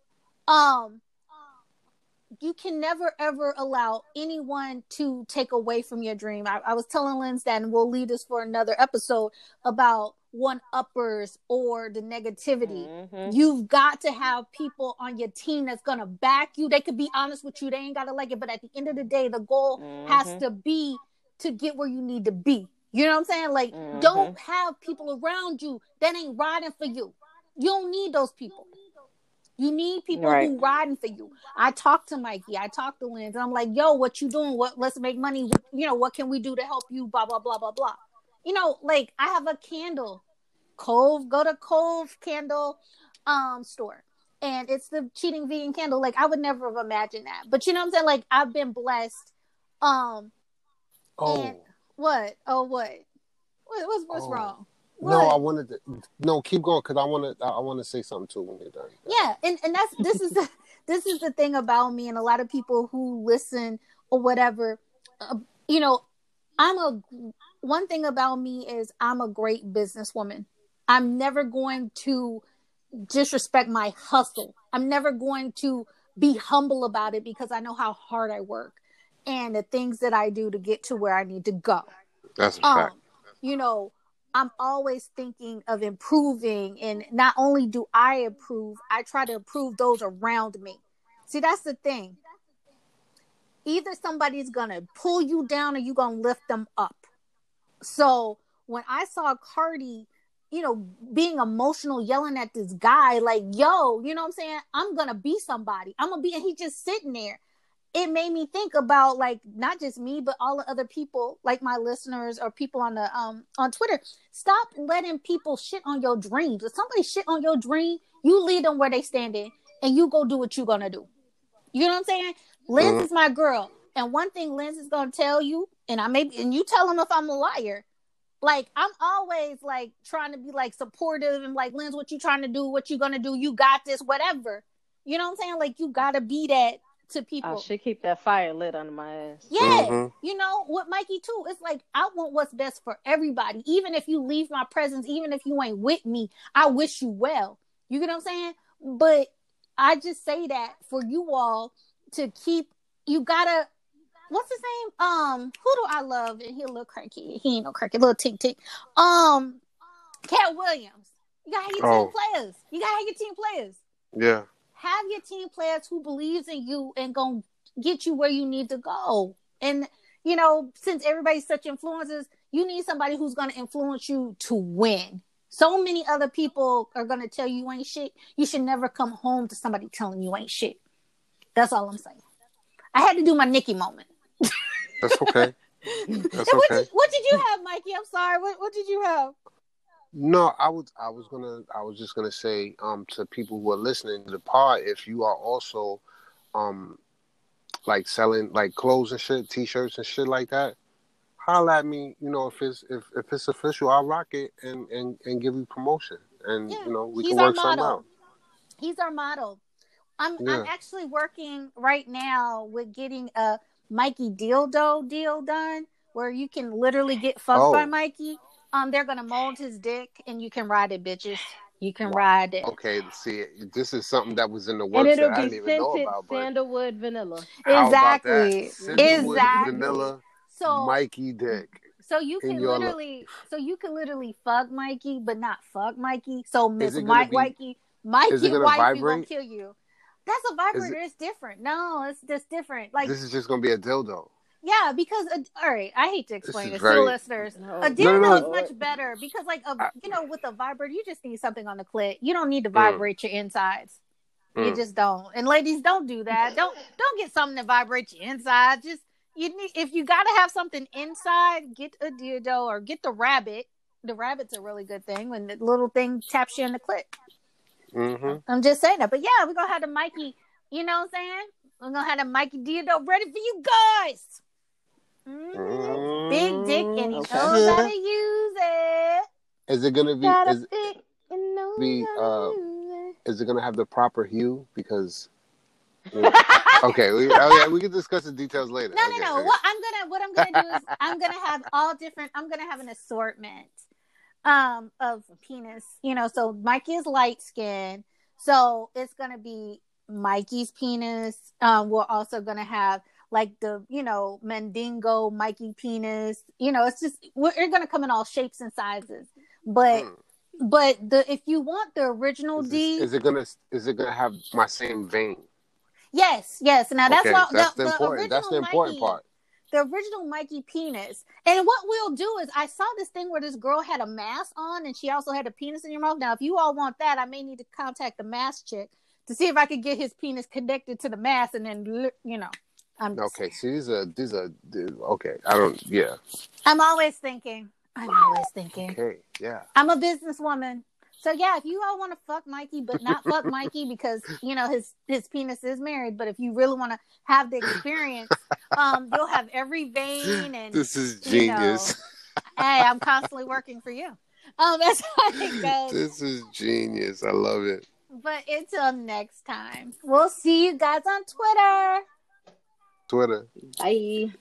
Um, you can never ever allow anyone to take away from your dream. I, I was telling Lindz that, and we'll leave this for another episode about one uppers or the negativity. Mhm. You've got to have people on your team that's gonna back you. They could be honest with you. They ain't gotta like it, but at the end of the day, the goal has Mhm. to be to get where you need to be. You know what I'm saying? Like, Mhm. don't have people around you that ain't riding for you. You don't need those people. You need people Right. who riding for you. I talked to Mikey. I talked to Lynn. And I'm like, yo, what you doing? What let's make money. You know, what can we do to help you? Blah, blah, blah, blah, blah. You know, like I have a candle. Cove, go to Cove candle um store. And it's the cheating vegan candle. Like I would never have imagined that. But you know what I'm saying? Like I've been blessed. Um Oh. And- what? Oh what? What what's what's Oh. wrong? no, I wanted to. No, keep going because I want to. I want to say something too when you're done. yeah and and that's this is the this is the thing about me and a lot of people who listen or whatever uh, you know i'm a one thing about me is i'm a great businesswoman i'm never going to disrespect my hustle i'm never going to be humble about it because i know how hard i work and the things that i do to get to where i need to go That's a um, fact. you know, I'm always thinking of improving, and not only do I improve, I try to improve those around me. See, that's the thing. Either somebody's gonna pull you down or you gonna lift them up. So when I saw Cardi, you know, being emotional, yelling at this guy, like, yo, you know what I'm saying? I'm gonna be somebody. I'm gonna be, and he just sitting there it made me think about like not just me but all the other people like my listeners or people on the um on twitter. Stop letting people shit on your dreams. If somebody shit on your dream you lead them where they standing and you go do what you gonna do. You know what i'm saying? Liz is my girl. And one thing Liz is gonna tell you and i may and you tell him if i'm a liar like i'm always like trying to be like supportive and like Liz, what you trying to do what you gonna do you got this whatever. You know what i'm saying? Like you gotta be that to people I should keep that fire lit under my ass. yeah, Mhm. you know, with Mikey too. It's like I want what's best for everybody. Even if you leave my presence, even if you ain't with me, I wish you well. You get what I'm saying? But I just say that for you all to keep. You gotta. What's his name? Um, who do I love? And he a little cranky. He ain't no cranky. Little tick tick. Um, Katt Williams. You gotta have your Oh. team players. You gotta have your team players Yeah. Have your team players who believes in you and gonna get you where you need to go. And you know, since everybody's such influencers, you need somebody who's gonna influence you to win. So many other people are gonna tell you you ain't shit. You should never come home to somebody telling you ain't shit. That's all I'm saying. I had to do my Nikki moment. That's okay. That's what, okay. did, what did you have, Mikey? I'm sorry. What, what did you have? No, I was I was gonna I was just gonna say um to people who are listening to the pod if you are also um like selling like clothes and shit, t shirts and shit like that, holla at me, you know, if it's if, if it's official, I'll rock it and, and, and give you promotion. And Yeah, you know, we can work something out. He's our model. I'm Yeah. I'm actually working right now with getting a Mikey dildo deal done where you can literally get fucked Oh. by Mikey. Um, they're gonna mold his dick and you can ride it, bitches. You can Wow. ride it. Okay, see this is something that was in the And works it'll that I be didn't even know scented about, but sandalwood vanilla. how? Exactly. Sandalwood, Exactly. vanilla, So Mikey dick. so you can your literally so you can literally fuck Mikey, but not fuck Mikey. So Miss it Mike be- Mikey Mikey is it gonna wifey gonna vibrate? kill you. That's a vibrator. It's different. No, it's just different. Like this is just gonna be a dildo. Yeah, because uh, all right, I hate to explain is this very- to listeners. No. A No, dildo no, is no. much better because, like, a, I- you know, with a vibrator, you just need something on the clit. You don't need to vibrate your insides. You Mm. just don't. And ladies, don't do that. Don't don't get something that vibrates your inside. Just you need if you got to have something inside, get a dildo or get the rabbit. The rabbit's a really good thing when the little thing taps you in the clit. Mm-hmm. I'm just saying that. But yeah, we're gonna have the Mikey. You know what I'm saying? We're gonna have the Mikey dildo ready for you guys. Mhm. Big dick, and he Okay. knows how to use it. Is it gonna be? Got Is, dick and know be, uh, is it gonna have the proper hue? Because okay, we, yeah, we can discuss the details later. No, okay, no, no. okay. What I'm gonna what I'm gonna do is I'm gonna have all different. I'm gonna have an assortment um of penis. You know, so Mikey is light skinned so it's gonna be Mikey's penis. Um, we're also gonna have like the you know Mandingo Mikey penis. You know, it's just we're, we're gonna come in all shapes and sizes. But Mm. but the if you want the original Is, D, this- is it gonna? Is it gonna have my same vein? yes, yes. Now that's okay, that's the, the, the important. That's the important Mikey- part. the original Mikey penis. And what we'll do is, I saw this thing where this girl had a mask on and she also had a penis in your mouth. Now, if you all want that, I may need to contact the mask chick to see if I could get his penis connected to the mask and then, you know. I'm, Okay, see, these are these are okay. I don't. Yeah. I'm always thinking. I'm always thinking. Okay. Yeah. I'm a businesswoman. So yeah, if you all want to fuck Mikey, but not fuck Mikey because you know his his penis is married, but if you really want to have the experience, um, you'll have every vein and This is you know, genius. hey, I'm constantly working for you. Um, that's how it goes. This is genius. I love it. But until next time, we'll see you guys on Twitter. Twitter. Bye.